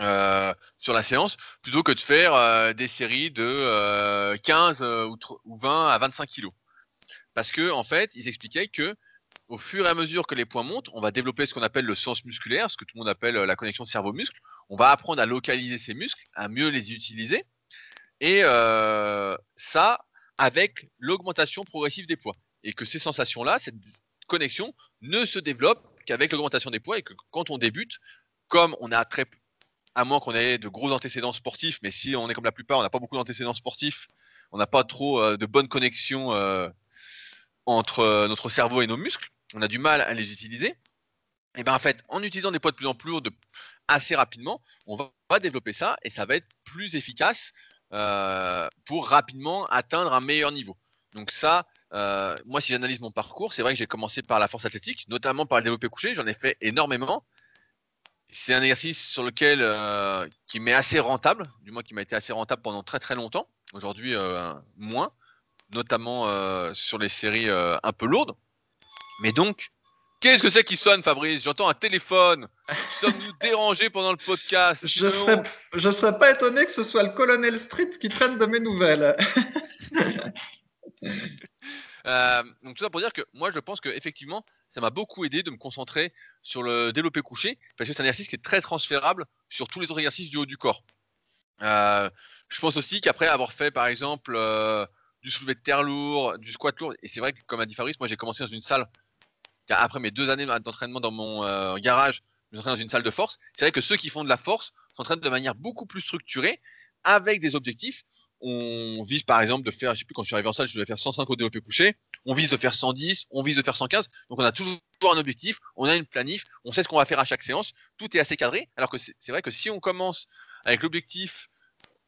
euh, sur la séance, plutôt que de faire des séries de 15 ou, ou 20 à 25 kg. Parce que en fait, ils expliquaient que au fur et à mesure que les points montent, on va développer ce qu'on appelle le sens musculaire, ce que tout le monde appelle euh, la connexion cerveau-muscle. On va apprendre à localiser ces muscles, à mieux les utiliser. Et euh, ça, avec l'augmentation progressive des poids. Et que ces sensations-là, cette connexion, ne se développe qu'avec l'augmentation des poids. Et que quand on débute, comme on a très à moins qu'on ait de gros antécédents sportifs, mais si on est comme la plupart, on n'a pas beaucoup d'antécédents sportifs, on n'a pas trop euh, de bonnes connexions entre notre cerveau et nos muscles, on a du mal à les utiliser. Et bien en fait, en utilisant des poids de plus en plus lourds assez rapidement, on va, développer ça et ça va être plus efficace euh, pour rapidement atteindre un meilleur niveau. Donc ça, euh, moi si j'analyse mon parcours, c'est vrai que j'ai commencé par la force athlétique, notamment par le développé couché, j'en ai fait énormément. C'est un exercice sur lequel euh, qui m'est assez rentable, du moins qui m'a été assez rentable pendant très très longtemps. Aujourd'hui moins, notamment sur les séries un peu lourdes. Mais donc, qu'est-ce que c'est qui sonne, Fabrice? J'entends un téléphone. Sommes-nous dérangés pendant le podcast? Je ne serais, pas étonné que ce soit le colonel Street qui prenne de mes nouvelles. Euh, donc tout ça pour dire que moi je pense que effectivement ça m'a beaucoup aidé de me concentrer sur le développé couché parce que c'est un exercice qui est très transférable sur tous les autres exercices du haut du corps. Euh, je pense aussi qu'après avoir fait par exemple euh, du soulevé de terre lourd, du squat lourd, et c'est vrai que comme a dit Fabrice, moi j'ai commencé dans une salle après mes deux années d'entraînement dans mon garage, je suis dans une salle de force. C'est vrai que ceux qui font de la force s'entraînent de manière beaucoup plus structurée avec des objectifs. On vise par exemple de faire, je sais plus quand je suis arrivé en salle, je devais faire 105 au développé couché, on vise de faire 110, on vise de faire 115, donc on a toujours un objectif, on a une planif, on sait ce qu'on va faire à chaque séance, tout est assez cadré, alors que c'est vrai que si on commence avec l'objectif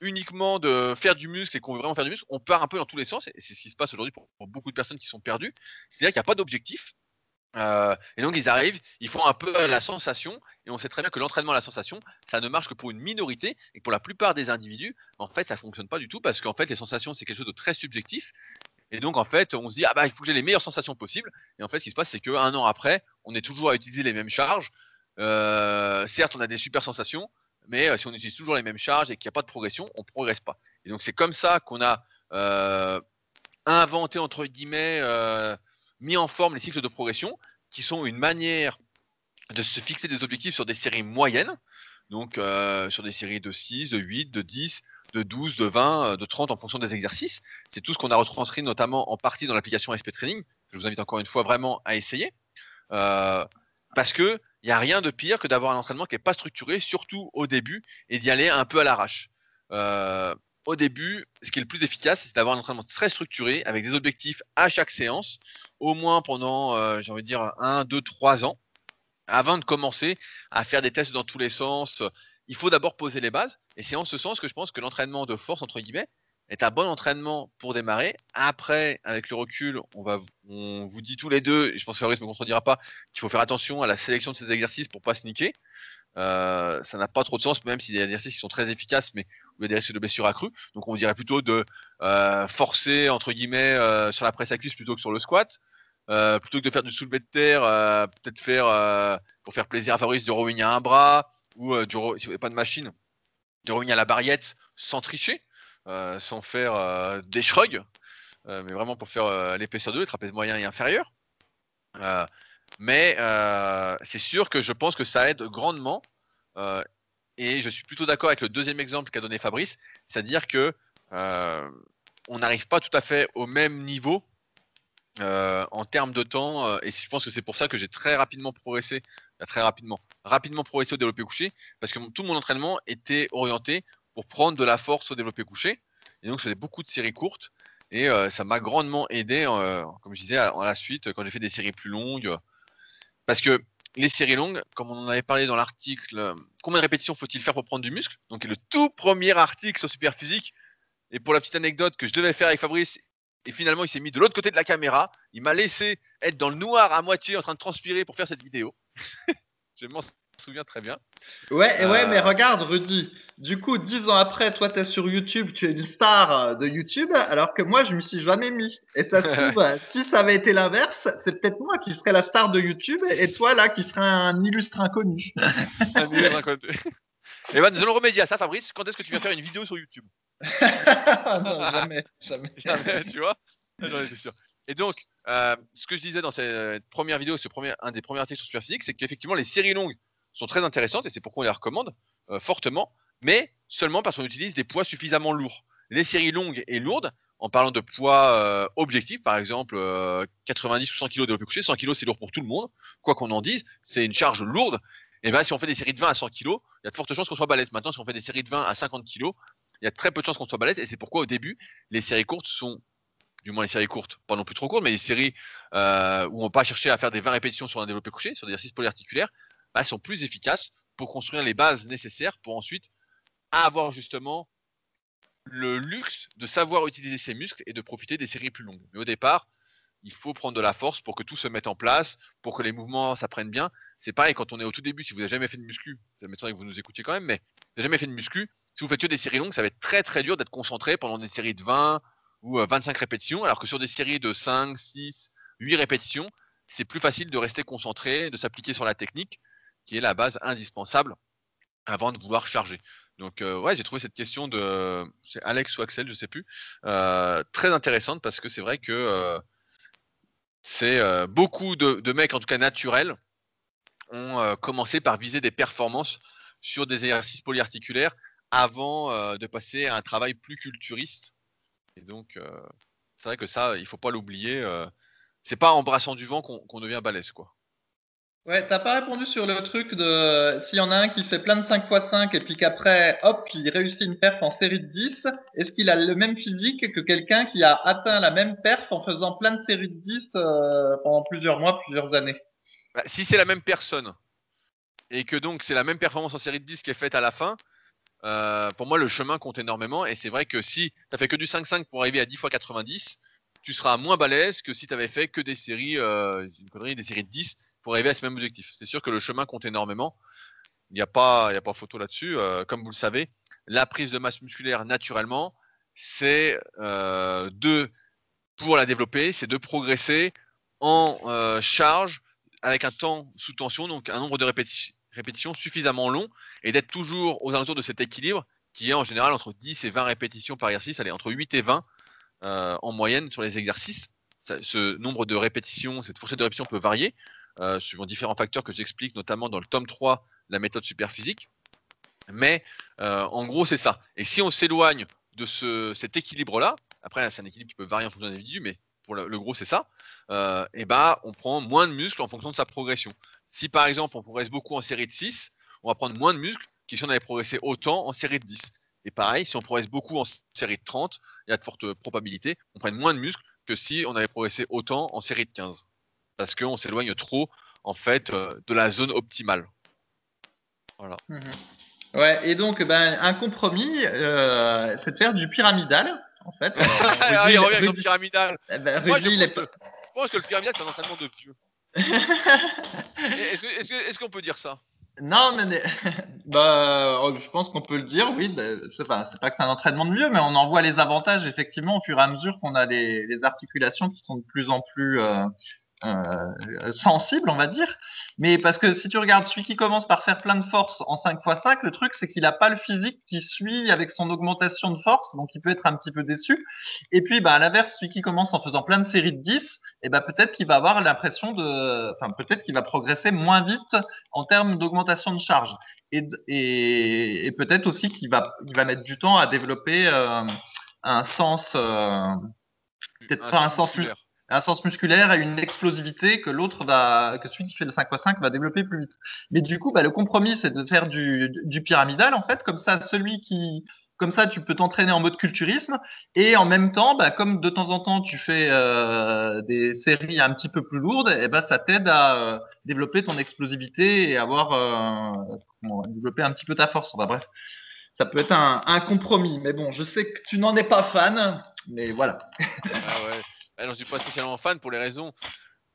uniquement de faire du muscle et qu'on veut vraiment faire du muscle, on part un peu dans tous les sens, et c'est ce qui se passe aujourd'hui pour, beaucoup de personnes qui sont perdues, c'est-à-dire qu'il n'y a pas d'objectif, euh, et donc ils arrivent, ils font un peu la sensation, et on sait très bien que l'entraînement à la sensation, ça ne marche que pour une minorité, et pour la plupart des individus, en fait, ça fonctionne pas du tout, parce qu'en fait, les sensations, c'est quelque chose de très subjectif, et donc en fait, on se dit, ah bah il faut que j'ai les meilleures sensations possibles, et en fait, ce qui se passe, c'est qu'un an après, on est toujours à utiliser les mêmes charges, euh, certes, on a des super sensations, mais euh, si on utilise toujours les mêmes charges et qu'il n'y a pas de progression, on progresse pas. Et donc c'est comme ça qu'on a inventé, entre guillemets, mis en forme les cycles de progression, qui sont une manière de se fixer des objectifs sur des séries moyennes, donc euh, sur des séries de 6, de 8, de 10, de 12, de 20, euh, de 30 en fonction des exercices. C'est tout ce qu'on a retranscrit notamment en partie dans l'application SP Training, je vous invite encore une fois vraiment à essayer. Euh, parce que il n'y a rien de pire que d'avoir un entraînement qui n'est pas structuré, surtout au début, et d'y aller un peu à l'arrache au début, ce qui est le plus efficace, c'est d'avoir un entraînement très structuré avec des objectifs à chaque séance, au moins pendant, euh, j'ai envie de dire, 1, 2, 3 ans, avant de commencer à faire des tests dans tous les sens. Il faut d'abord poser les bases, et c'est en ce sens que je pense que l'entraînement de force, entre guillemets, est un bon entraînement pour démarrer. Après, avec le recul, on, va, on vous dit tous les deux, et je pense que Fabrice ne me contredira pas, qu'il faut faire attention à la sélection de ces exercices pour pas se niquer. Euh, ça n'a pas trop de sens, même si des exercices sont très efficaces, mais des risques de blessures accrues. Donc on dirait plutôt de euh, forcer entre guillemets euh, sur la presse à cuisse plutôt que sur le squat. plutôt que de faire du soulevé de terre, peut-être faire pour faire plaisir à Fabrice du rowing à un bras ou du si vous pas de machine, du rowing à la barriette sans tricher, sans faire des shrugs, mais vraiment pour faire l'épaisseur de l'eau, trapèze moyen et inférieur. Mais euh, c'est sûr que je pense que ça aide grandement. Euh, et je suis plutôt d'accord avec le deuxième exemple qu'a donné Fabrice, c'est-à-dire que euh, on n'arrive pas tout à fait au même niveau en termes de temps. et je pense que c'est pour ça que j'ai très rapidement progressé, très rapidement, rapidement progressé au développé couché, parce que tout mon entraînement était orienté pour prendre de la force au développé couché. Et donc, je faisais beaucoup de séries courtes. Et ça m'a grandement aidé, comme je disais, en la suite, quand j'ai fait des séries plus longues, parce que les séries longues, comme on en avait parlé dans l'article, euh, combien de répétitions faut-il faire pour prendre du muscle? Donc le tout premier article sur Superphysique, et pour la petite anecdote que je devais faire avec Fabrice, et finalement il s'est mis de l'autre côté de la caméra, il m'a laissé être dans le noir à moitié en train de transpirer pour faire cette vidéo. je m'en souviens très bien. Ouais, ouais, mais euh, regarde Rudy, du coup, dix ans après, toi, tu es sur YouTube, tu es une star de YouTube, alors que moi, je me suis jamais mis. Et ça se trouve, si ça avait été l'inverse, c'est peut-être moi qui serais la star de YouTube et toi, là, qui serais un illustre inconnu. un illustre inconnu. Et ben, nous allons remédier à ça, Fabrice. Quand est-ce que tu vas faire une vidéo sur YouTube? Non, jamais, jamais. jamais, tu vois? J'en étais sûr. Et donc, euh, ce que je disais dans cette première vidéo, ce premier, un des premiers articles sur Superphysique, c'est qu'effectivement, les séries longues sont très intéressantes et c'est pourquoi on les recommande euh, fortement mais seulement parce qu'on utilise des poids suffisamment lourds. Les séries longues et lourdes, en parlant de poids euh, objectifs, par exemple 90 ou 100 kg de couché, 100 kg c'est lourd pour tout le monde, quoi qu'on en dise, c'est une charge lourde. Et bien si on fait des séries de 20 à 100 kg, il y a de fortes chances qu'on soit balèze. Maintenant, si on fait des séries de 20 à 50 kg, il y a très peu de chances qu'on soit balèze. Et c'est pourquoi au début, les séries courtes sont, du moins les séries courtes, pas non plus trop courtes, mais les séries euh, où on va pas chercher à faire des 20 répétitions sur un développé couché, sur des exercices polyarticulaires, bah, sont plus efficaces pour construire les bases nécessaires pour ensuite avoir justement le luxe de savoir utiliser ses muscles et de profiter des séries plus longues. Mais au départ, il faut prendre de la force pour que tout se mette en place, pour que les mouvements s'apprennent bien. C'est pareil quand on est au tout début, si vous n'avez jamais fait de muscu, ça m'étonnerait que vous nous écoutiez quand même, mais vous n'avez jamais fait de muscu, si vous faites que des séries longues, ça va être très très dur d'être concentré pendant des séries de 20 ou 25 euh, répétitions, alors que sur des séries de 5, 6, 8 répétitions, c'est plus facile de rester concentré, de s'appliquer sur la technique, qui est la base indispensable avant de vouloir charger. Donc euh, ouais, j'ai trouvé cette question de Alex ou Axel, je sais plus, euh, très intéressante parce que c'est vrai que euh, c'est beaucoup de, mecs, en tout cas naturels, ont commencé par viser des performances sur des exercices polyarticulaires avant de passer à un travail plus culturiste. Et donc, c'est vrai que ça, il faut pas l'oublier. c'est pas en brassant du vent qu'on devient balèze, quoi. Ouais, t'as pas répondu sur le truc de s'il y en a un qui fait plein de 5x5 et puis qu'après, hop, il réussit une perf en série de 10, est-ce qu'il a le même physique que quelqu'un qui a atteint la même perf en faisant plein de séries de 10 euh, pendant plusieurs mois, plusieurs années? Bah, Si c'est la même personne et que donc c'est la même performance en série de 10 qui est faite à la fin, euh, pour moi le chemin compte énormément et c'est vrai que si t'as fait que du 5-5 pour arriver à 10 x 90, tu seras moins balèze que si tu avais fait que des séries, euh, des séries de 10 pour arriver à ce même objectif. C'est sûr que le chemin compte énormément. Il n'y a, pas, a pas photo là-dessus. Euh, comme vous le savez, la prise de masse musculaire, naturellement, c'est euh, de, pour la développer, c'est de progresser en euh, charge avec un temps sous tension, donc un nombre de répétitions suffisamment long et d'être toujours aux alentours de cet équilibre qui est en général entre 10 et 20 répétitions par exercice, allez, entre 8 et 20 en moyenne sur les exercices. ce nombre de répétitions, cette fourchette de répétitions peut varier. Euh, suivant différents facteurs que j'explique notamment dans le tome 3 la méthode superphysique. Mais euh, en gros, c'est ça. Et si on s'éloigne de cet équilibre-là, après, c'est un équilibre qui peut varier en fonction de l'individu, mais pour le, gros, c'est ça, et euh, eh ben, on prend moins de muscles en fonction de sa progression. Si par exemple, on progresse beaucoup en série de 6, on va prendre moins de muscles que si on avait progressé autant en série de 10. Et pareil, si on progresse beaucoup en série de 30, il y a de fortes probabilités, on prenne moins de muscles que si on avait progressé autant en série de 15 parce qu'on s'éloigne trop en fait euh, de la zone optimale. Voilà. Mhm. Ouais, et donc ben, un compromis, euh, c'est de faire du pyramidal, en fait. ah, il revient sur le pyramidal. Eh ben, Moi, je, pense que, le pyramidal, c'est un entraînement de vieux. Est-ce qu'on peut dire ça? Non, mais bah, oh, je pense qu'on peut le dire, oui. C'est pas, pas que c'est un entraînement de vieux, mais on en voit les avantages effectivement au fur et à mesure qu'on a les, articulations qui sont de plus en plus euh, euh, sensible, on va dire. Mais parce que si tu regardes celui qui commence par faire plein de force en 5x5, le truc, c'est qu'il n'a pas le physique qui suit avec son augmentation de force, donc il peut être un petit peu déçu. Et puis, bah, à l'inverse, celui qui commence en faisant plein de séries de 10, et eh bah, peut-être qu'il va avoir l'impression de, enfin, peut-être qu'il va progresser moins vite en termes d'augmentation de charge. Et, et, et peut-être aussi qu'il va, il va mettre du temps à développer euh, un sens, euh, peut-être pas un sens, un sens musculaire et une explosivité que l'autre va, que celui qui fait le 5 x 5 va développer plus vite. Mais du coup, bah, le compromis, c'est de faire du, pyramidal, en fait, comme ça, celui qui, comme ça, tu peux t'entraîner en mode culturisme et en même temps, bah, comme de temps en temps tu fais euh, des séries un petit peu plus lourdes, et eh ben ça t'aide à euh, développer ton explosivité et avoir euh, développer un petit peu ta force. Enfin, bref, ça peut être un, un, compromis. Mais bon, je sais que tu n'en es pas fan, mais voilà. Ah ouais. Je j'en suis pas spécialement fan pour les raisons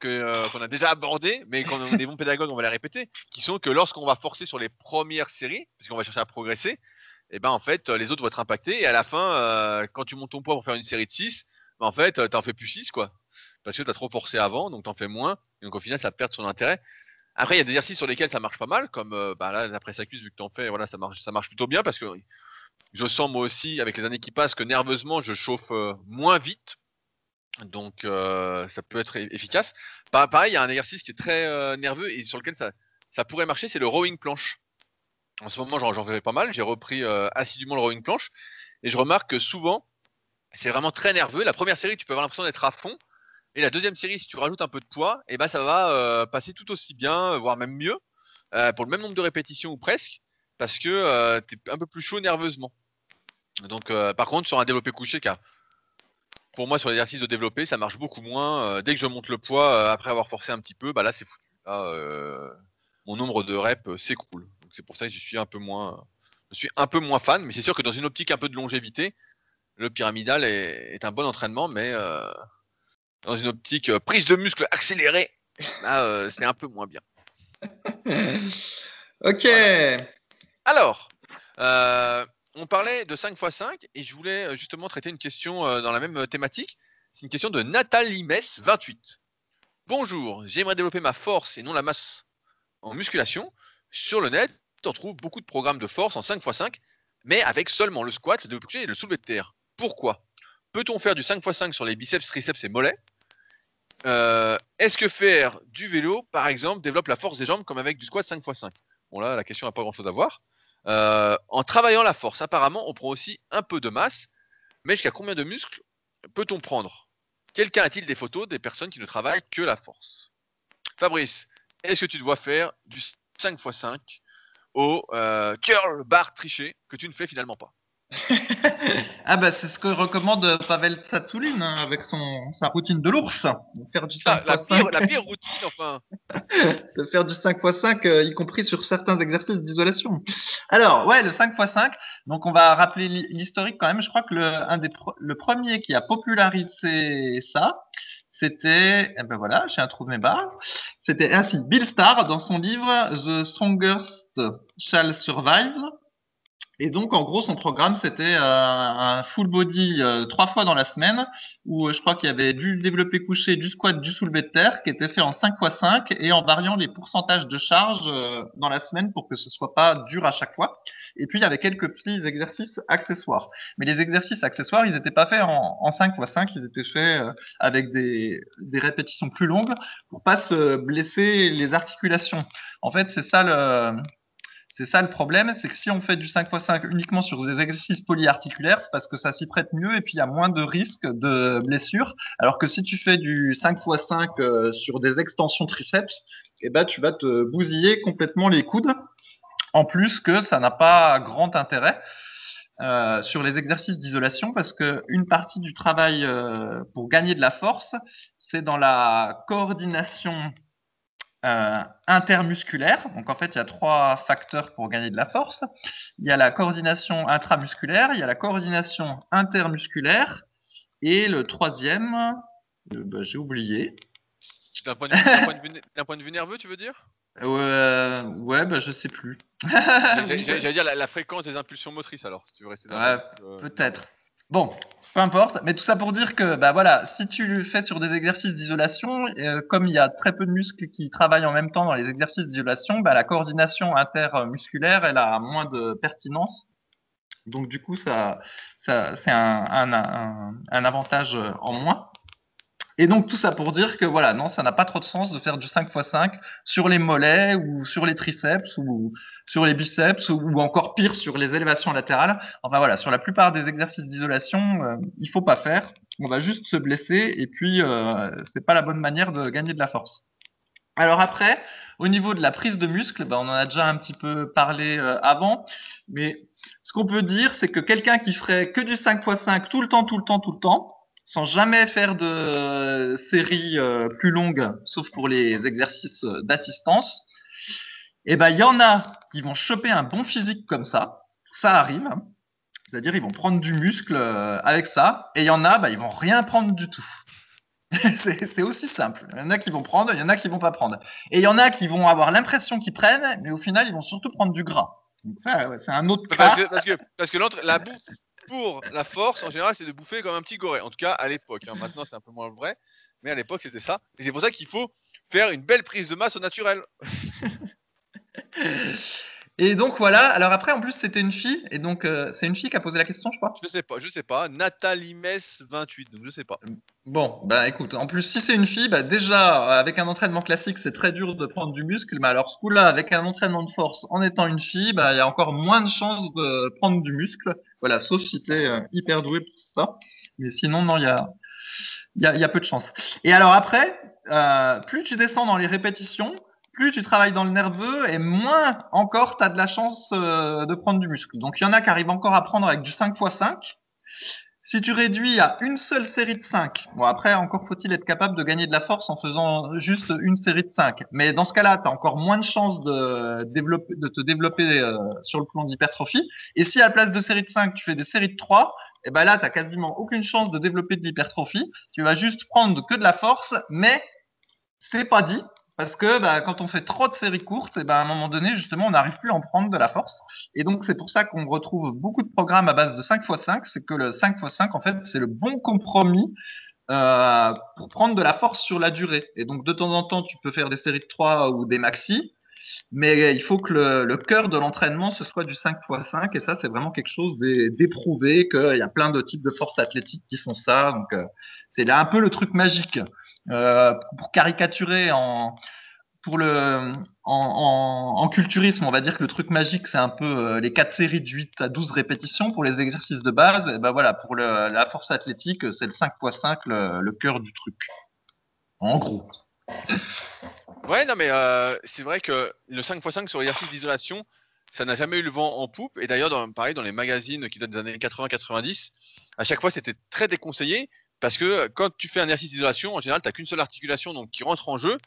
euh, qu'on a déjà abordées, mais quand on est des bons pédagogues, on va les répéter, qui sont que lorsqu'on va forcer sur les premières séries, parce qu'on va chercher à progresser, et eh ben en fait, les autres vont être impactés, et à la fin, euh, quand tu montes ton poids pour faire une série de 6, ben, en fait, fais plus 6, quoi. Parce que tu as trop forcé avant, donc tu en fais moins, et donc au final, ça perd son intérêt. Après, il y a des exercices sur lesquels ça marche pas mal, comme euh, bah, là, la presse accuse, vu que tu en fais, voilà, ça marche plutôt bien, parce que je sens moi aussi, avec les années qui passent, que nerveusement, je chauffe moins vite donc euh, ça peut être efficace. Pareil, il y a un exercice qui est très euh, nerveux et sur lequel ça, pourrait marcher, c'est le rowing planche. En ce moment, j'en fais pas mal. J'ai repris euh, assidûment le rowing planche et je remarque que souvent, c'est vraiment très nerveux. La première série, tu peux avoir l'impression d'être à fond. Et la deuxième série, si tu rajoutes un peu de poids, eh ben ça va passer tout aussi bien, voire même mieux, pour le même nombre de répétitions ou presque, parce que tu es un peu plus chaud nerveusement. Donc, par contre, sur un développé couché qui a pour moi, sur l'exercice de développer, ça marche beaucoup moins. Euh, dès que je monte le poids, euh, après avoir forcé un petit peu, bah là, c'est foutu. Euh, mon nombre de reps s'écroule. c'est pour ça que je suis un peu moins, je suis un peu moins fan. Mais c'est sûr que dans une optique un peu de longévité, le pyramidal est, un bon entraînement, mais dans une optique prise de muscle accélérée, c'est un peu moins bien. ok. Alors, on parlait de 5 x 5 et je voulais euh, justement traiter une question euh, dans la même euh, thématique. C'est une question de Nathalie Mess, 28. Bonjour, j'aimerais développer ma force et non la masse en musculation. Sur le net, on trouve beaucoup de programmes de force en 5 x 5, mais avec seulement le squat, le développé et le soulevé de terre. Pourquoi? Peut-on faire du 5 x 5 sur les biceps, triceps et mollets? Est-ce que faire du vélo, par exemple, développe la force des jambes comme avec du squat 5x5 Bon là, la question n'a pas grand-chose à voir. Euh, en travaillant la force, apparemment, on prend aussi un peu de masse, mais jusqu'à combien de muscles peut-on prendre? Quelqu'un a-t-il des photos des personnes qui ne travaillent que la force? Fabrice, est-ce que tu dois faire du 5x5 au euh, curl bar triché que tu ne fais finalement pas? Ah bah c'est ce que recommande Pavel Tsatsoulin hein, avec son sa routine de l'ours. Faire du 5 la, pire, la pire routine enfin. de faire du 5 x 5 y compris sur certains exercices d'isolation. Alors ouais le 5 x 5 donc on va rappeler l'historique quand même. Je crois que le un des le premier qui a popularisé ça c'était, eh ben voilà, j'ai un trou de mes barres. C'était ainsi Bill Starr dans son livre The Strongest Shall Survive et donc, en gros, son programme, c'était euh, un full body euh, trois fois dans la semaine, où euh, je crois qu'il y avait du développé couché, du squat, du soulevé de terre, qui était fait en 5 x 5 et en variant les pourcentages de charge dans la semaine pour que ce soit pas dur à chaque fois. Et puis, il y avait quelques petits exercices accessoires. Mais les exercices accessoires, ils n'étaient pas faits en, en 5 x 5, ils étaient faits avec des, des répétitions plus longues pour pas se blesser les articulations. En fait, c'est ça le c'est ça le problème, c'est que si on fait du 5x5 uniquement sur des exercices polyarticulaires, c'est parce que ça s'y prête mieux et puis il y a moins de risques de blessures. Alors que si tu fais du 5x5 euh, sur des extensions triceps, eh ben, tu vas te bousiller complètement les coudes. En plus que ça n'a pas grand intérêt. Euh, sur les exercices d'isolation parce qu'une partie du travail euh, pour gagner de la force, c'est dans la coordination euh, intermusculaire. Donc en fait, il y a trois facteurs pour gagner de la force. Il y a la coordination intramusculaire, il y a la coordination intermusculaire, et le troisième, euh, bah, j'ai oublié. D'un point, de vue nerveux, tu veux dire? Euh, Ouais, bah, je sais plus. J'allais dire la, fréquence des impulsions motrices alors, si tu veux rester Ouais, peut-être. Bon, peu importe, mais tout ça pour dire que bah voilà, si tu le fais sur des exercices d'isolation, euh, comme il y a très peu de muscles qui travaillent en même temps dans les exercices d'isolation, bah, la coordination intermusculaire elle a moins de pertinence. Donc du coup, ça, ça c'est un, un, avantage en moins. Et donc tout ça pour dire que voilà, non, ça n'a pas trop de sens de faire du 5 x 5 sur les mollets ou sur les triceps ou sur les biceps ou encore pire sur les élévations latérales. Enfin voilà, sur la plupart des exercices d'isolation, euh, il faut pas faire. On va juste se blesser et puis euh, c'est pas la bonne manière de gagner de la force. Alors après, au niveau de la prise de muscle, ben, on en a déjà un petit peu parlé euh, avant, mais ce qu'on peut dire, c'est que quelqu'un qui ferait que du 5 x 5 tout le temps, tout le temps, tout le temps, sans jamais faire de euh, séries euh, plus longues, sauf pour les exercices d'assistance, eh ben il y en a qui vont choper un bon physique comme ça, ça arrive, hein. c'est-à-dire ils vont prendre du muscle euh, avec ça, et il y en a, bah, ils vont rien prendre du tout. c'est aussi simple. Il y en a qui vont prendre, il y en a qui vont pas prendre. Et il y en a qui vont avoir l'impression qu'ils prennent, mais au final, ils vont surtout prendre du gras. c'est un autre cas. Parce que, parce que, parce que la bouffe, pour la force, en général, c'est de bouffer comme un petit goré. En tout cas, à l'époque. Hein. Maintenant, c'est un peu moins vrai. Mais à l'époque, c'était ça. Et c'est pour ça qu'il faut faire une belle prise de masse au naturel. Et donc voilà, alors après en plus c'était une fille, et donc euh, c'est une fille qui a posé la question je crois Je sais pas, je sais pas, Nathalie Mess 28, donc je sais pas. Bon, bah écoute, en plus si c'est une fille, bah déjà avec un entraînement classique c'est très dur de prendre du muscle, mais alors ce coup-là avec un entraînement de force en étant une fille, bah il y a encore moins de chances de prendre du muscle, voilà, sauf si t'es euh, hyper doué pour ça, mais sinon non, il y a, y, a, y a peu de chances. Et alors après, euh, plus tu descends dans les répétitions, plus tu travailles dans le nerveux et moins encore tu as de la chance euh, de prendre du muscle. Donc il y en a qui arrivent encore à prendre avec du 5 x 5. Si tu réduis à une seule série de 5, bon après encore faut-il être capable de gagner de la force en faisant juste une série de 5. Mais dans ce cas-là, tu as encore moins de chances de, te développer euh, sur le plan d'hypertrophie. Et si à la place de série de 5, tu fais des séries de 3, et eh ben là, tu quasiment aucune chance de développer de l'hypertrophie. Tu vas juste prendre que de la force, mais c'est pas dit. Parce que bah, quand on fait trop de séries courtes, et bah, à un moment donné, justement, on n'arrive plus à en prendre de la force. Et donc, c'est pour ça qu'on retrouve beaucoup de programmes à base de 5 x 5. C'est que le 5 x 5, en fait, c'est le bon compromis euh, pour prendre de la force sur la durée. Et donc, de temps en temps, tu peux faire des séries de 3 ou des maxi. Mais il faut que le, le cœur de l'entraînement, ce soit du 5 x 5. Et ça, c'est vraiment quelque chose d'éprouvé, qu'il y a plein de types de forces athlétiques qui font ça. Donc, euh, c'est là un peu le truc magique. Pour caricaturer en, pour culturisme, on va dire que le truc magique, c'est un peu euh, les quatre séries de 8 à 12 répétitions pour les exercices de base. Et ben voilà, pour la force athlétique, c'est le 5 x 5 le, cœur du truc. En gros. Ouais, non, mais euh, c'est vrai que le 5 x 5 sur l'exercice d'isolation, ça n'a jamais eu le vent en poupe. Et d'ailleurs, pareil, dans les magazines qui datent des années 80-90, à chaque fois, c'était très déconseillé parce que quand tu fais un exercice d'isolation, en général, tu n'as qu'une seule articulation donc, qui rentre en jeu.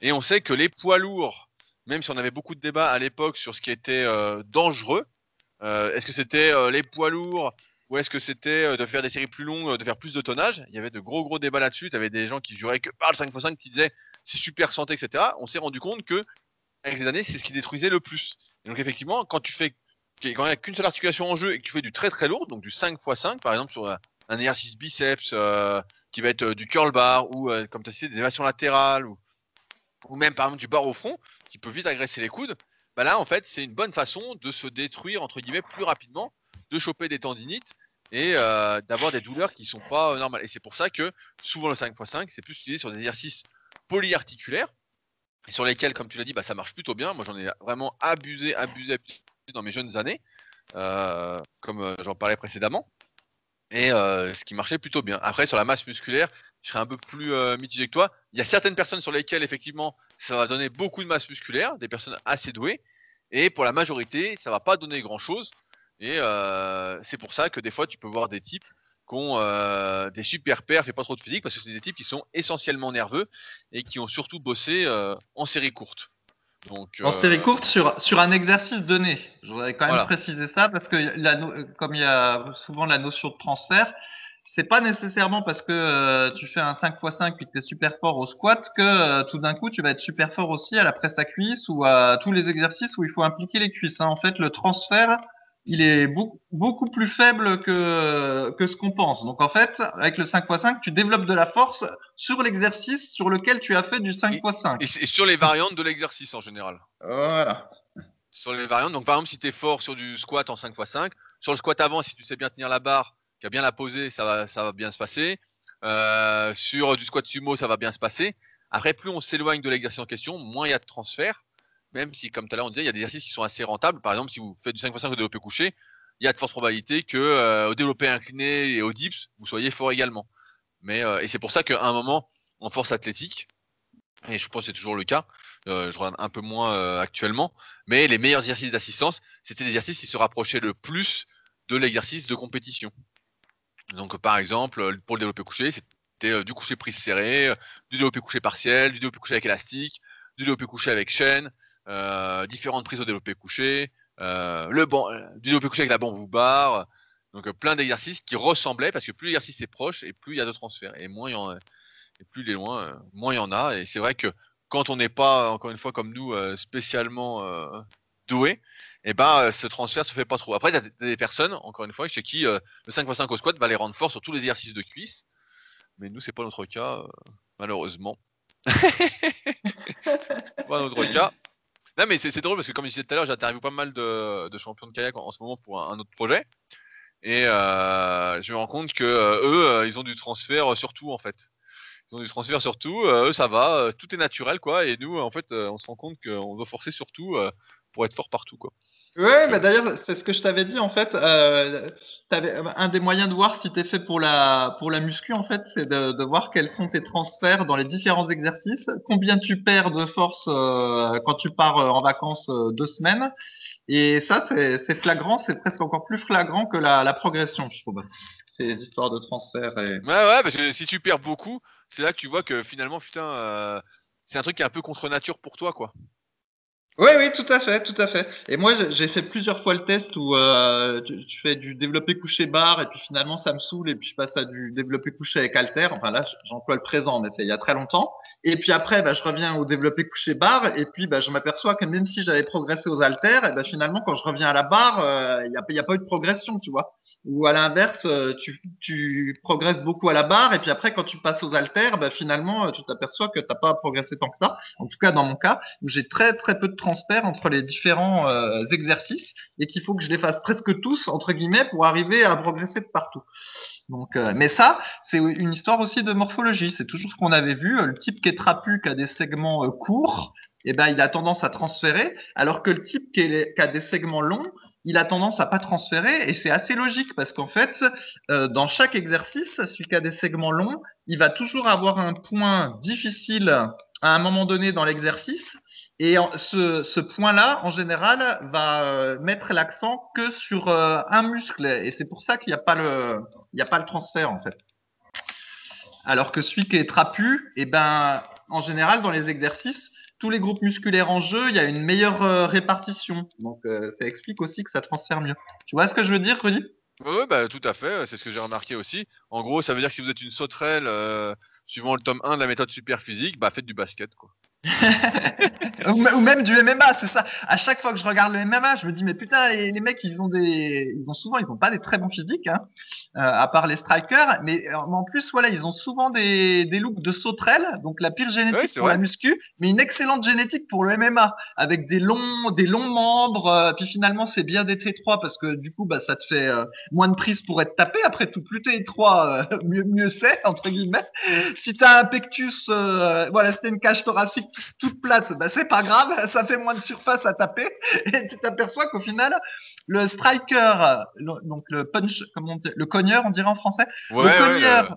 Et on sait que les poids lourds, même si on avait beaucoup de débats à l'époque sur ce qui était euh, dangereux, euh, est-ce que c'était euh, les poids lourds ou est-ce que c'était de faire des séries plus longues, de faire plus de tonnage? Il y avait de gros gros débats là-dessus. Tu avais des gens qui juraient que par le 5x5 qui disaient c'est super santé, etc. On s'est rendu compte que avec les années, c'est ce qui détruisait le plus. Et donc effectivement, quand tu fais quand il n'y a qu'une seule articulation en jeu et que tu fais du très très lourd, donc du 5x5 par exemple sur un exercice biceps qui va être du curl bar ou comme tu as cité des évasions latérales ou ou même par exemple du bar au front, qui peut vite agresser les coudes, bah là en fait c'est une bonne façon de se détruire entre guillemets plus rapidement, de choper des tendinites et euh, d'avoir des douleurs qui sont pas euh, normales. Et c'est pour ça que souvent le 5x5 c'est plus utilisé sur des exercices polyarticulaires et sur lesquels, comme tu l'as dit, bah, ça marche plutôt bien. Moi j'en ai vraiment abusé, abusé, dans mes jeunes années, euh, comme j'en parlais précédemment et euh, ce qui marchait plutôt bien. Après, sur la masse musculaire, je serais un peu plus euh, mitigé que toi. Il y a certaines personnes sur lesquelles, effectivement, ça va donner beaucoup de masse musculaire, des personnes assez douées, et pour la majorité, ça va pas donner grand-chose. Et euh, c'est pour ça que des fois, tu peux voir des types qui ont des super perfs et pas trop de physique, parce que c'est des types qui sont essentiellement nerveux et qui ont surtout bossé en série courte en série courte sur, sur un exercice donné. Je voudrais quand même préciser ça parce que la, comme il y a souvent la notion de transfert, c'est pas nécessairement parce que euh, tu fais un 5x5 et que tu es super fort au squat que euh, tout d'un coup tu vas être super fort aussi à la presse à cuisse ou à tous les exercices où il faut impliquer les cuisses. Hein. En fait, le transfert, il est beaucoup, beaucoup plus faible que, que ce qu'on pense. Donc en fait, avec le 5x5, tu développes de la force sur l'exercice sur lequel tu as fait du 5x5. Et, sur les variantes de l'exercice en général. Voilà. Sur les variantes, donc par exemple, si tu es fort sur du squat en 5x5, sur le squat avant, si tu sais bien tenir la barre, qui a bien la poser, ça va, ça va bien se passer. Euh, sur du squat sumo, ça va bien se passer. Après, plus on s'éloigne de l'exercice en question, moins il y a de transfert même si, comme tout à l'heure on disait, il y a des exercices qui sont assez rentables. Par exemple, si vous faites du 5x5 au développé couché, il y a de fortes probabilités que euh, au développé incliné et au dips, vous soyez fort également. Mais, euh, et c'est pour ça qu'à un moment, en force athlétique, et je pense que c'est toujours le cas, euh, je regarde un peu moins actuellement, mais les meilleurs exercices d'assistance, c'était des exercices qui se rapprochaient le plus de l'exercice de compétition. Donc par exemple, pour le développé couché, c'était du couché prise serré, du développé couché partiel, du développé couché avec élastique, du développé couché avec chaîne, différentes prises au développé couché, euh, le banc, euh, du développé couché avec la bambou barre, donc plein d'exercices qui ressemblaient parce que plus l'exercice est proche et plus il y a de transferts et moins il y en et plus il est loin, moins il y en a. Et c'est vrai que quand on n'est pas, encore une fois, comme nous, spécialement doué, et eh ben ce transfert se fait pas trop. Après, il y a des personnes, encore une fois, chez qui le 5x5 au squat va les rendre forts sur tous les exercices de cuisse. Mais nous, c'est pas notre cas, malheureusement. pas notre cas. Non, mais c'est drôle parce que, comme je disais tout à l'heure, j'interviewe pas mal de, champions de kayak en, ce moment pour un, autre projet. Et euh, je me rends compte que euh, eux, euh, ils ont du transfert sur tout en fait. Ils ont du transfert sur tout. eux, ça va, tout est naturel quoi. Et nous, en fait, on se rend compte qu'on doit forcer sur tout pour être fort partout quoi. Ouais, bah d'ailleurs, c'est ce que je t'avais dit en fait. Euh, un des moyens de voir si tu es fait pour la, pour muscu, en fait, c'est de, voir quels sont tes transferts dans les différents exercices, combien tu perds de force euh, quand tu pars euh, en vacances deux semaines. Et ça, c'est flagrant, c'est presque encore plus flagrant que la, la progression, je trouve. Ces histoires de transfert. Et... Ouais, ouais, parce que si tu perds beaucoup, c'est là que tu vois que finalement, putain, c'est un truc qui est un peu contre nature pour toi, quoi. Oui, oui, tout à fait, tout à fait. Et moi, j'ai fait plusieurs fois le test où euh, tu, fais du développé couché barre et puis finalement ça me saoule et puis je passe à du développé couché avec halter. Enfin là, j'emploie le présent, mais c'est il y a très longtemps. Et puis après, bah, je reviens au développé couché barre et puis bah, je m'aperçois que même si j'avais progressé aux haltères, et bah, finalement quand je reviens à la barre, euh, il n'y a, a, pas eu de progression, tu vois. Ou à l'inverse, euh, tu, tu, progresses beaucoup à la barre et puis après quand tu passes aux haltères, bah, finalement tu t'aperçois que t'as pas progressé tant que ça. En tout cas dans mon cas, où j'ai très très peu de entre les différents euh, exercices et qu'il faut que je les fasse presque tous entre guillemets pour arriver à progresser de partout. Donc, euh, mais ça, c'est une histoire aussi de morphologie. C'est toujours ce qu'on avait vu. Le type qui est trapu, qui a des segments euh, courts, eh ben, il a tendance à transférer, alors que le type qui, qui a des segments longs, il a tendance à pas transférer et c'est assez logique parce qu'en fait, dans chaque exercice, celui qui a des segments longs, il va toujours avoir un point difficile à un moment donné dans l'exercice et ce, point-là, en général, va euh, mettre l'accent que sur euh, un muscle et c'est pour ça qu'il n'y a pas le, a pas le transfert en fait. Alors que celui qui est trapu, eh ben, en général, dans les exercices, tous les groupes musculaires en jeu, il y a une meilleure euh, répartition. Donc ça explique aussi que ça transfère mieux. Tu vois ce que je veux dire, Rudy? Oui, bah, tout à fait. C'est ce que j'ai remarqué aussi. En gros, ça veut dire que si vous êtes une sauterelle, suivant le tome 1 de la méthode super physique, bah, faites du basket. Quoi. ou même du MMA, c'est ça. À chaque fois que je regarde le MMA, je me dis mais putain les, mecs ils ont des, ils ont souvent ils ont pas des très bons physiques, hein, euh, à part les strikers, mais euh, en plus voilà ils ont souvent des, des looks de sauterelles, donc la pire génétique pour la muscu, mais une excellente génétique pour le MMA, avec des longs des longs membres, euh, puis finalement c'est bien d'être étroit parce que du coup bah ça te fait moins de prise pour être tapé. Après tout, plus t'es étroit, mieux mieux c'est entre guillemets. Si t'as un pectus, voilà c'était une cage thoracique toute plate, bah, c'est pas grave, ça fait moins de surface à taper. Et tu t'aperçois qu'au final, le striker, donc le punch, comment on dit, le cogneur, on dirait en français, le cogneur,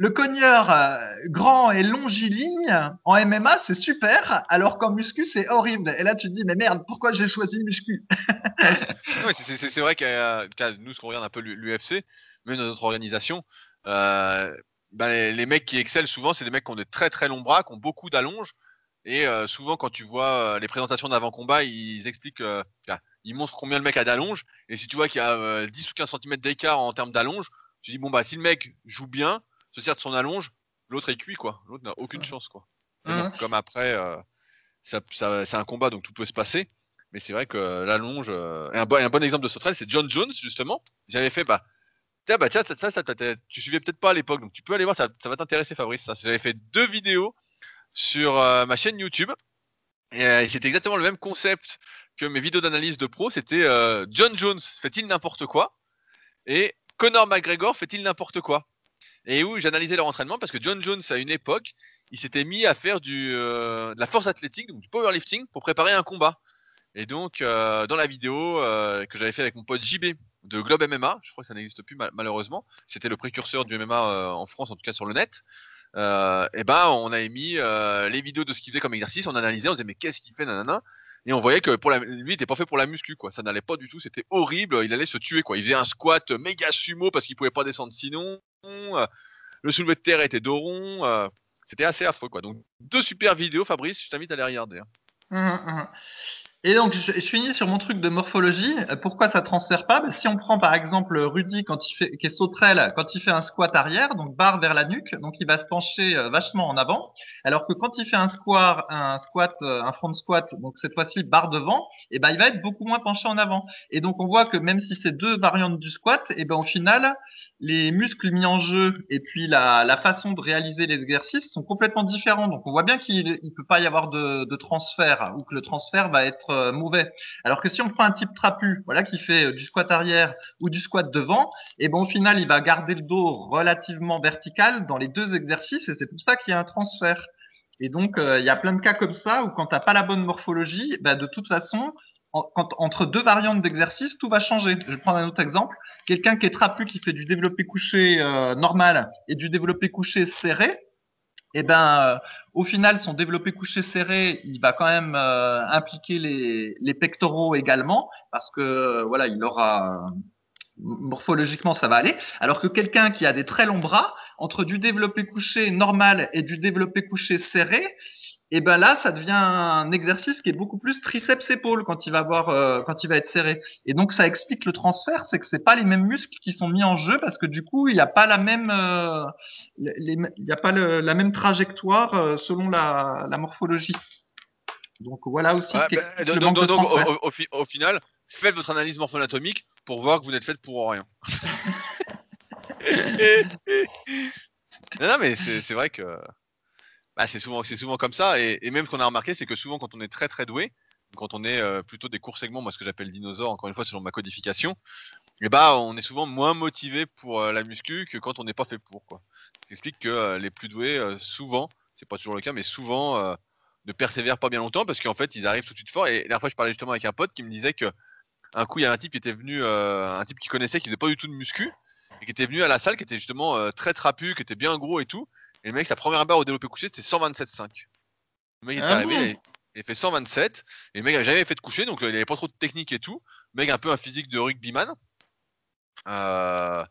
le cogneur euh, grand et longiligne en MMA, c'est super, alors qu'en muscu, c'est horrible. Et là, tu te dis, mais merde, pourquoi j'ai choisi muscu? C'est vrai qu'à nous, ce qu'on regarde un peu l'UFC, même dans notre organisation, euh, bah, les, mecs qui excellent souvent, c'est des mecs qui ont des très très longs bras, qui ont beaucoup d'allonges. Et euh, souvent, quand tu vois euh, les présentations d'avant-combat, ils expliquent, euh, ils montrent combien le mec a d'allonge. Et si tu vois qu'il y a 10 ou 15 cm d'écart en termes d'allonge, tu dis, bon, bah, si le mec joue bien, se sert de son allonge, l'autre est cuit, quoi. L'autre n'a aucune chance, quoi. Mmh. comme après, ça, c'est un combat, donc tout peut se passer. Mais c'est vrai que l'allonge. un, bon, un bon exemple de sauterelle, c'est John Jones, justement. J'avais fait, bah, tiens, bah, tiens, ça, ça, ça tu suivais peut-être pas à l'époque, donc tu peux aller voir, ça, ça va t'intéresser, Fabrice. J'avais fait deux vidéos sur euh, ma chaîne YouTube. Euh, et c'était exactement le même concept que mes vidéos d'analyse de pro. C'était euh, John Jones fait-il n'importe quoi? Et Conor McGregor fait-il n'importe quoi? Et où j'analysais leur entraînement parce que John Jones à une époque il s'était mis à faire du, de la force athlétique du powerlifting pour préparer un combat et donc dans la vidéo que j'avais fait avec mon pote JB de Globe MMA je crois que ça n'existe plus malheureusement c'était le précurseur du MMA en France en tout cas sur le net euh, et ben on a émis euh, les vidéos de ce qu'il faisait comme exercice, on analysait, on disait mais qu'est-ce qu'il fait, nanana? Et on voyait que pour la, lui, il était pas fait pour la muscu, quoi. Ça n'allait pas du tout, c'était horrible. Il allait se tuer, quoi. Il faisait un squat méga sumo parce qu'il pouvait pas descendre sinon. Le soulevé de terre était doron. Euh, c'était assez affreux, quoi. Donc deux super vidéos, Fabrice. Je t'invite à les regarder. Hein. Mmh, mmh. Et donc, je, je, finis sur mon truc de morphologie. Euh, pourquoi ça transfère pas? Si on prend par exemple Rudy quand il fait, qui est sauterelle, quand il fait un squat arrière, donc barre vers la nuque, donc il va se pencher euh, vachement en avant. Alors que quand il fait un squat, un squat, euh, un front squat, donc cette fois-ci barre devant, et eh ben il va être beaucoup moins penché en avant. Et donc on voit que même si c'est deux variantes du squat, et eh ben au final, les muscles mis en jeu et puis la, la façon de réaliser les exercices sont complètement différents. Donc on voit bien qu'il ne peut pas y avoir de, de transfert ou que le transfert va être euh, mauvais. Alors que si on prend un type trapu, voilà, qui fait euh, du squat arrière ou du squat devant, et bon au final il va garder le dos relativement vertical dans les deux exercices et c'est pour ça qu'il y a un transfert. Et donc euh, il y a plein de cas comme ça où quand tu n'as pas la bonne morphologie, bah, de toute façon entre deux variantes d'exercice, tout va changer. Je vais prendre un autre exemple. Quelqu'un qui est trapu, qui fait du développé couché normal et du développé couché serré, eh ben, euh, au final, son développé couché serré, il va quand même euh, impliquer les, les, pectoraux également, parce que voilà, il aura morphologiquement ça va aller. Alors que quelqu'un qui a des très longs bras, entre du développé couché normal et du développé couché serré, et ben là, ça devient un exercice qui est beaucoup plus triceps épaule quand il va avoir, euh, quand il va être serré. Et donc ça explique le transfert, c'est que c'est pas les mêmes muscles qui sont mis en jeu parce que du coup il n'y a pas la même, euh, il y a pas le, la même trajectoire euh, selon la, la, morphologie. Donc voilà aussi. ce qui bah, donc, donc, donc au, au, au, final, faites votre analyse morpho-anatomique pour voir que vous n'êtes fait pour rien. non, non, mais c'est vrai que bah, c'est souvent, souvent comme ça. Et, même ce qu'on a remarqué, c'est que souvent, quand on est très très doué, quand on est euh, plutôt des courts segments, moi ce que j'appelle dinosaure, encore une fois selon ma codification, et eh bah on est souvent moins motivé pour la muscu que quand on n'est pas fait pour. Quoi. Ce qui explique que les plus doués, souvent, c'est pas toujours le cas, mais souvent ne persévèrent pas bien longtemps parce qu'en fait ils arrivent tout de suite fort. Et la dernière fois je parlais justement avec un pote qui me disait que un coup il y a un type qui était venu, un type qui connaissait, qui faisait pas du tout de muscu, et qui était venu à la salle, qui était justement très trapu, qui était bien gros et tout. Et le mec, sa première barre au développé couché, c'était 127,5. Le mec est ah arrivé, il, a fait 127. Et le mec n'avait jamais fait de coucher, donc euh, il n'avait pas trop de technique et tout. Le mec, un peu un physique de rugbyman. Euh,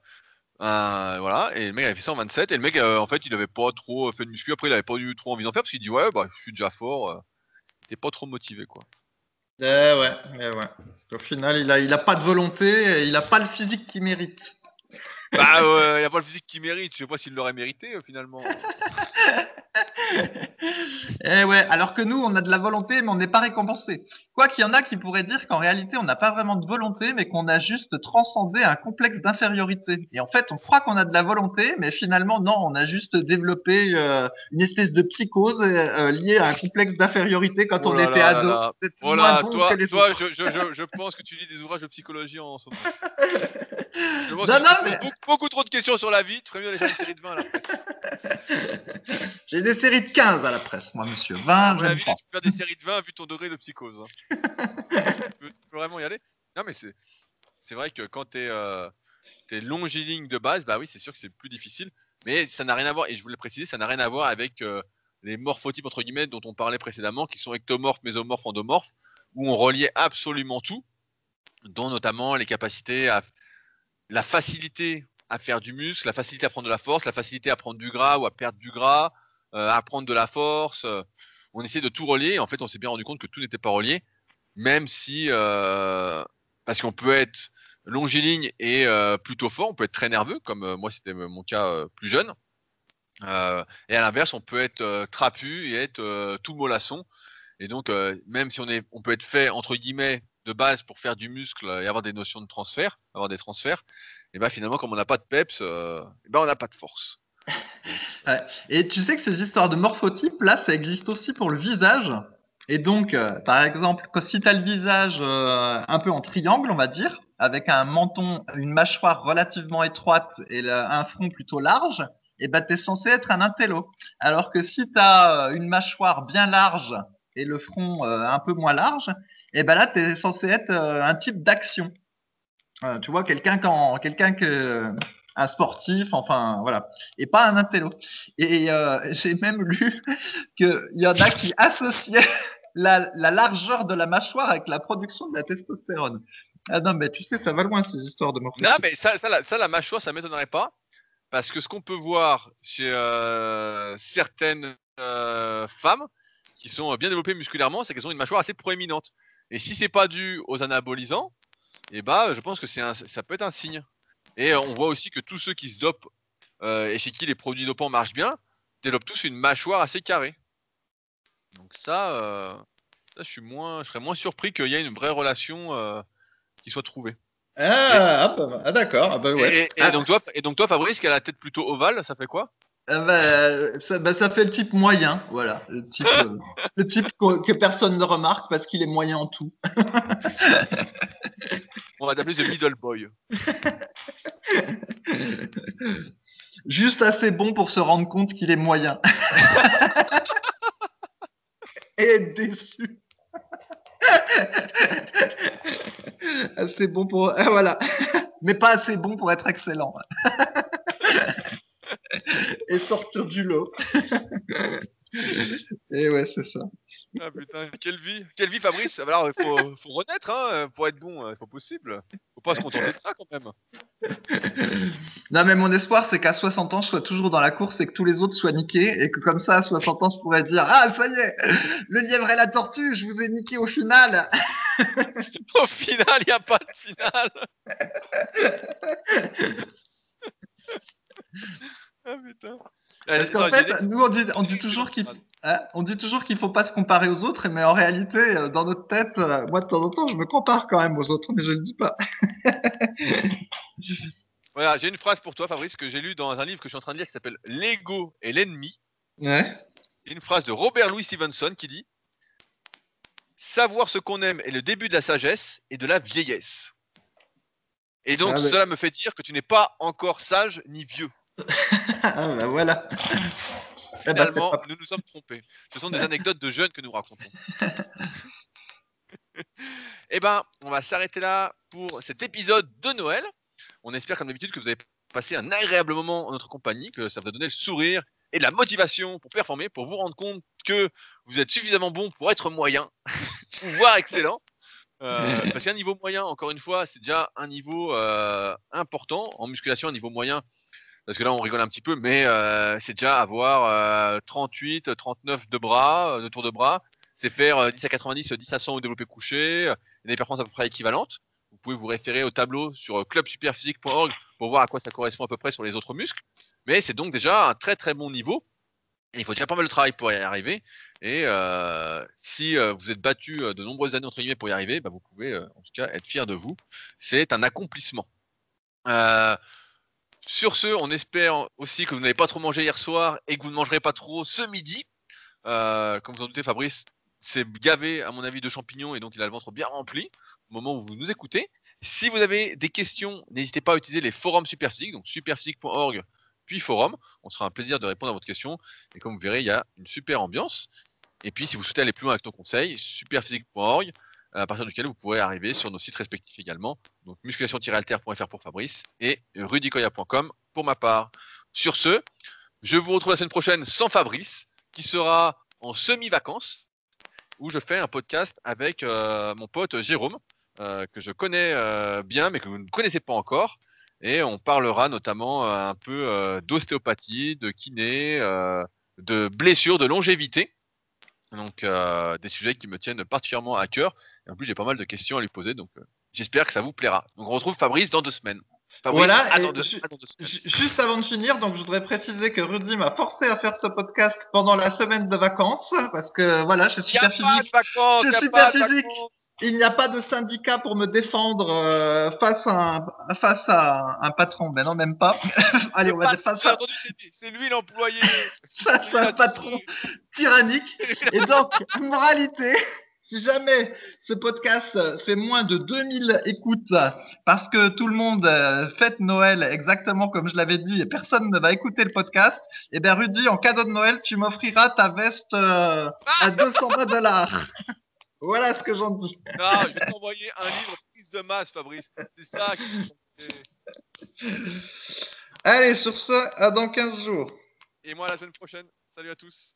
voilà, et le mec avait fait 127. Et le mec, euh, en fait, il avait pas trop fait de muscu. Après, il avait pas eu trop envie d'en faire parce qu'il dit Ouais, bah, je suis déjà fort. il était pas trop motivé, quoi. Eh ouais, eh ouais. Au final, il a, il a pas de volonté, il a pas le physique qu'il mérite. Bah, il n'y a pas le physique qui mérite. Je sais pas s'il l'aurait mérité euh, finalement. eh ouais, alors que nous, on a de la volonté, mais on n'est pas récompensé. Quoi qu'il y en a qui pourraient dire qu'en réalité, on n'a pas vraiment de volonté, mais qu'on a juste transcendé un complexe d'infériorité. Et en fait, on croit qu'on a de la volonté, mais finalement, non, on a juste développé euh, une espèce de psychose euh, liée à un complexe d'infériorité quand on oh était ado. Voilà, toi, toi je, je, je, je, pense que tu lis des ouvrages de psychologie en ce moment. Je pense non, non, mais... beaucoup, trop de questions sur la vie. Tu ferais mieux d'aller une série de 20 à la presse. J'ai des séries de 15 à la presse, moi, monsieur. 20, je Tu peux faire des séries de 20 vu ton degré de psychose. Hein. tu, peux, vraiment y aller Non, mais c'est, c'est vrai que quand tu es, euh, longiligne de base, bah oui, c'est sûr que c'est plus difficile. Mais ça n'a rien à voir, et je voulais préciser, ça n'a rien à voir avec euh, les morphotypes entre guillemets dont on parlait précédemment, qui sont ectomorphes, mésomorphes, endomorphes, où on reliait absolument tout, dont notamment les capacités à la facilité à faire du muscle, la facilité à prendre de la force, la facilité à prendre du gras ou à perdre du gras, euh, à prendre de la force. Euh, on essaie de tout relier. En fait, on s'est bien rendu compte que tout n'était pas relié, même si euh, parce qu'on peut être longiligne et plutôt fort, on peut être très nerveux, comme moi c'était mon cas plus jeune. et à l'inverse, on peut être trapu et être tout mollasson. Et donc, même si on est, on peut être fait entre guillemets de base pour faire du muscle et avoir des notions de transfert, avoir des transferts, et ben finalement, comme on n'a pas de peps, euh, et ben on n'a pas de force. Et tu sais que ces histoires de morphotypes, là, ça existe aussi pour le visage. Et donc, euh, par exemple, si tu as le visage euh, un peu en triangle, on va dire, avec un menton, une mâchoire relativement étroite et un front plutôt large, et ben, tu es censé être un intello. Alors que si tu as une mâchoire bien large et le front un peu moins large, et ben là, tu es censé être euh, un type d'action. Euh, tu vois, quelqu'un quand, quelqu'un que un sportif, enfin voilà, et pas un intello. Et euh, j'ai même lu qu'il y en a qui associaient la, largeur de la mâchoire avec la production de la testostérone. Ah non, mais tu sais, ça va loin ces histoires de morphologie. Non, mais ça, ça, la, ça, la mâchoire, ça m'étonnerait pas. Parce que ce qu'on peut voir chez certaines femmes qui sont bien développées musculairement, c'est qu'elles ont une mâchoire assez proéminente. Et si c'est pas dû aux anabolisants, eh ben, je pense que c'est ça peut être un signe. Et on voit aussi que tous ceux qui se dopent euh, et chez qui les produits dopants marchent bien, développent tous une mâchoire assez carrée. Donc ça, euh, ça je suis moins, je serais moins surpris qu'il y ait une vraie relation euh, qui soit trouvée. Ah, ah, bah, ah d'accord. Ah, bah, ouais. et, donc toi, et donc toi, Fabrice, qui a la tête plutôt ovale, ça fait quoi? Ah bah, ça, bah, ça, fait le type moyen, voilà. Le type, euh, le type que, personne ne remarque parce qu'il est moyen en tout. On va t'appeler The Middle Boy. Juste assez bon pour se rendre compte qu'il est moyen. Et être déçu. assez bon pour. Ah, voilà. Mais pas assez bon pour être excellent et sortir du lot. et ouais, c'est ça. Ah putain, quelle vie, quelle vie Fabrice Alors il faut, faut renaître hein, pour être bon, c'est pas possible. Faut pas se contenter de ça quand même. Non mais mon espoir c'est qu'à 60 ans je sois toujours dans la course et que tous les autres soient niqués et que comme ça à 60 ans je pourrais dire ah ça y est, le lièvre et la tortue, je vous ai niqué au final. au final, il n'y a pas de final. Ah putain. Parce qu'en fait, nous on dit, on dit toujours qu'il hein, on dit toujours qu'il faut pas se comparer aux autres, mais en réalité, euh, dans notre tête, euh, moi de temps en temps, je me compare quand même aux autres, mais je ne le dis pas. voilà, j'ai une phrase pour toi, Fabrice, que j'ai lu dans un livre que je suis en train de lire qui s'appelle L'ego et l'ennemi. Ouais. Une phrase de Robert Louis Stevenson qui dit savoir ce qu'on aime est le début de la sagesse et de la vieillesse. Et donc, Ah, mais- cela me fait dire que tu n'es pas encore sage ni vieux. ah bah voilà. Eh ben, c'est Finalement, nous nous sommes trompés. Ce sont des anecdotes de jeunes que nous racontons. Eh ben, on va s'arrêter là pour cet épisode de Noël. On espère, comme d'habitude, que vous avez passé un agréable moment en notre compagnie, que ça vous a donné le sourire et de la motivation pour performer, pour vous rendre compte que vous êtes suffisamment bon pour être moyen, voire excellent. Euh, parce qu'un niveau moyen, encore une fois, c'est déjà un niveau euh, important. En musculation, un niveau moyen, parce que là, on rigole un petit peu, mais euh, c'est déjà avoir euh, 38, 39 de bras, euh, de tour de bras. C'est faire euh, 10 à 90, 10 à 100 au développé couché, euh, des performances à peu près équivalentes. Vous pouvez vous référer au tableau sur euh, clubsuperphysique.org pour voir à quoi ça correspond à peu près sur les autres muscles. Mais c'est donc déjà un très très bon niveau. Il faut déjà pas mal de travail pour y arriver. Et euh, si euh, vous êtes battu euh, de nombreuses années entre guillemets pour y arriver, bah, vous pouvez euh, en tout cas être fier de vous. C'est un accomplissement. Sur ce, on espère aussi que vous n'avez pas trop mangé hier soir et que vous ne mangerez pas trop ce midi. Euh, comme vous en doutez, Fabrice s'est gavé, à mon avis, de champignons et donc il a le ventre bien rempli au moment où vous nous écoutez. Si vous avez des questions, n'hésitez pas à utiliser les forums Superphysique, donc superphysique.org puis forum. On sera un plaisir de répondre à votre question. Et comme vous verrez, il y a une super ambiance. Et puis, si vous souhaitez aller plus loin avec nos conseils, superphysique.org, à partir duquel vous pourrez arriver sur nos sites respectifs également. Donc, musculation-alter.fr pour Fabrice et rudicoya.com pour ma part. Sur ce, je vous retrouve la semaine prochaine sans Fabrice, qui sera en semi-vacances, où je fais un podcast avec euh, mon pote Jérôme, euh, que je connais euh, bien, mais que vous ne connaissez pas encore. Et on parlera notamment un peu d'ostéopathie, de kiné, de blessures, de longévité. Donc euh, des sujets qui me tiennent particulièrement à cœur. Et en plus, j'ai pas mal de questions à lui poser. Donc euh, j'espère que ça vous plaira. Donc on retrouve Fabrice dans deux semaines. Fabrice, Voilà, à et dans deux- je- à dans deux semaines. Ju- Juste avant de finir, donc je voudrais préciser que Rudy m'a forcé à faire ce podcast pendant la semaine de vacances parce que voilà, chez Il n'y a pas de vacances, pas de Superphysique. vacances. Il n'y a pas de syndicat pour me défendre euh, face à un, face à un, un patron. Ben non, même pas. Allez, on va dire face à, c'est- c'est lui l'employé. face à un patron tyrannique. Et donc, moralité, si jamais ce podcast fait moins de 2000 écoutes, parce que tout le monde euh, fête Noël exactement comme je l'avais dit et personne ne va écouter le podcast, et bien Rudy, en cadeau de Noël, tu m'offriras ta veste euh, à 220 dollars. Voilà ce que j'en dis. Non, je vais t'envoyer un livre prise de masse, Fabrice. C'est ça qui Allez, sur ce, à dans 15 jours. Et moi, la semaine prochaine. Salut à tous.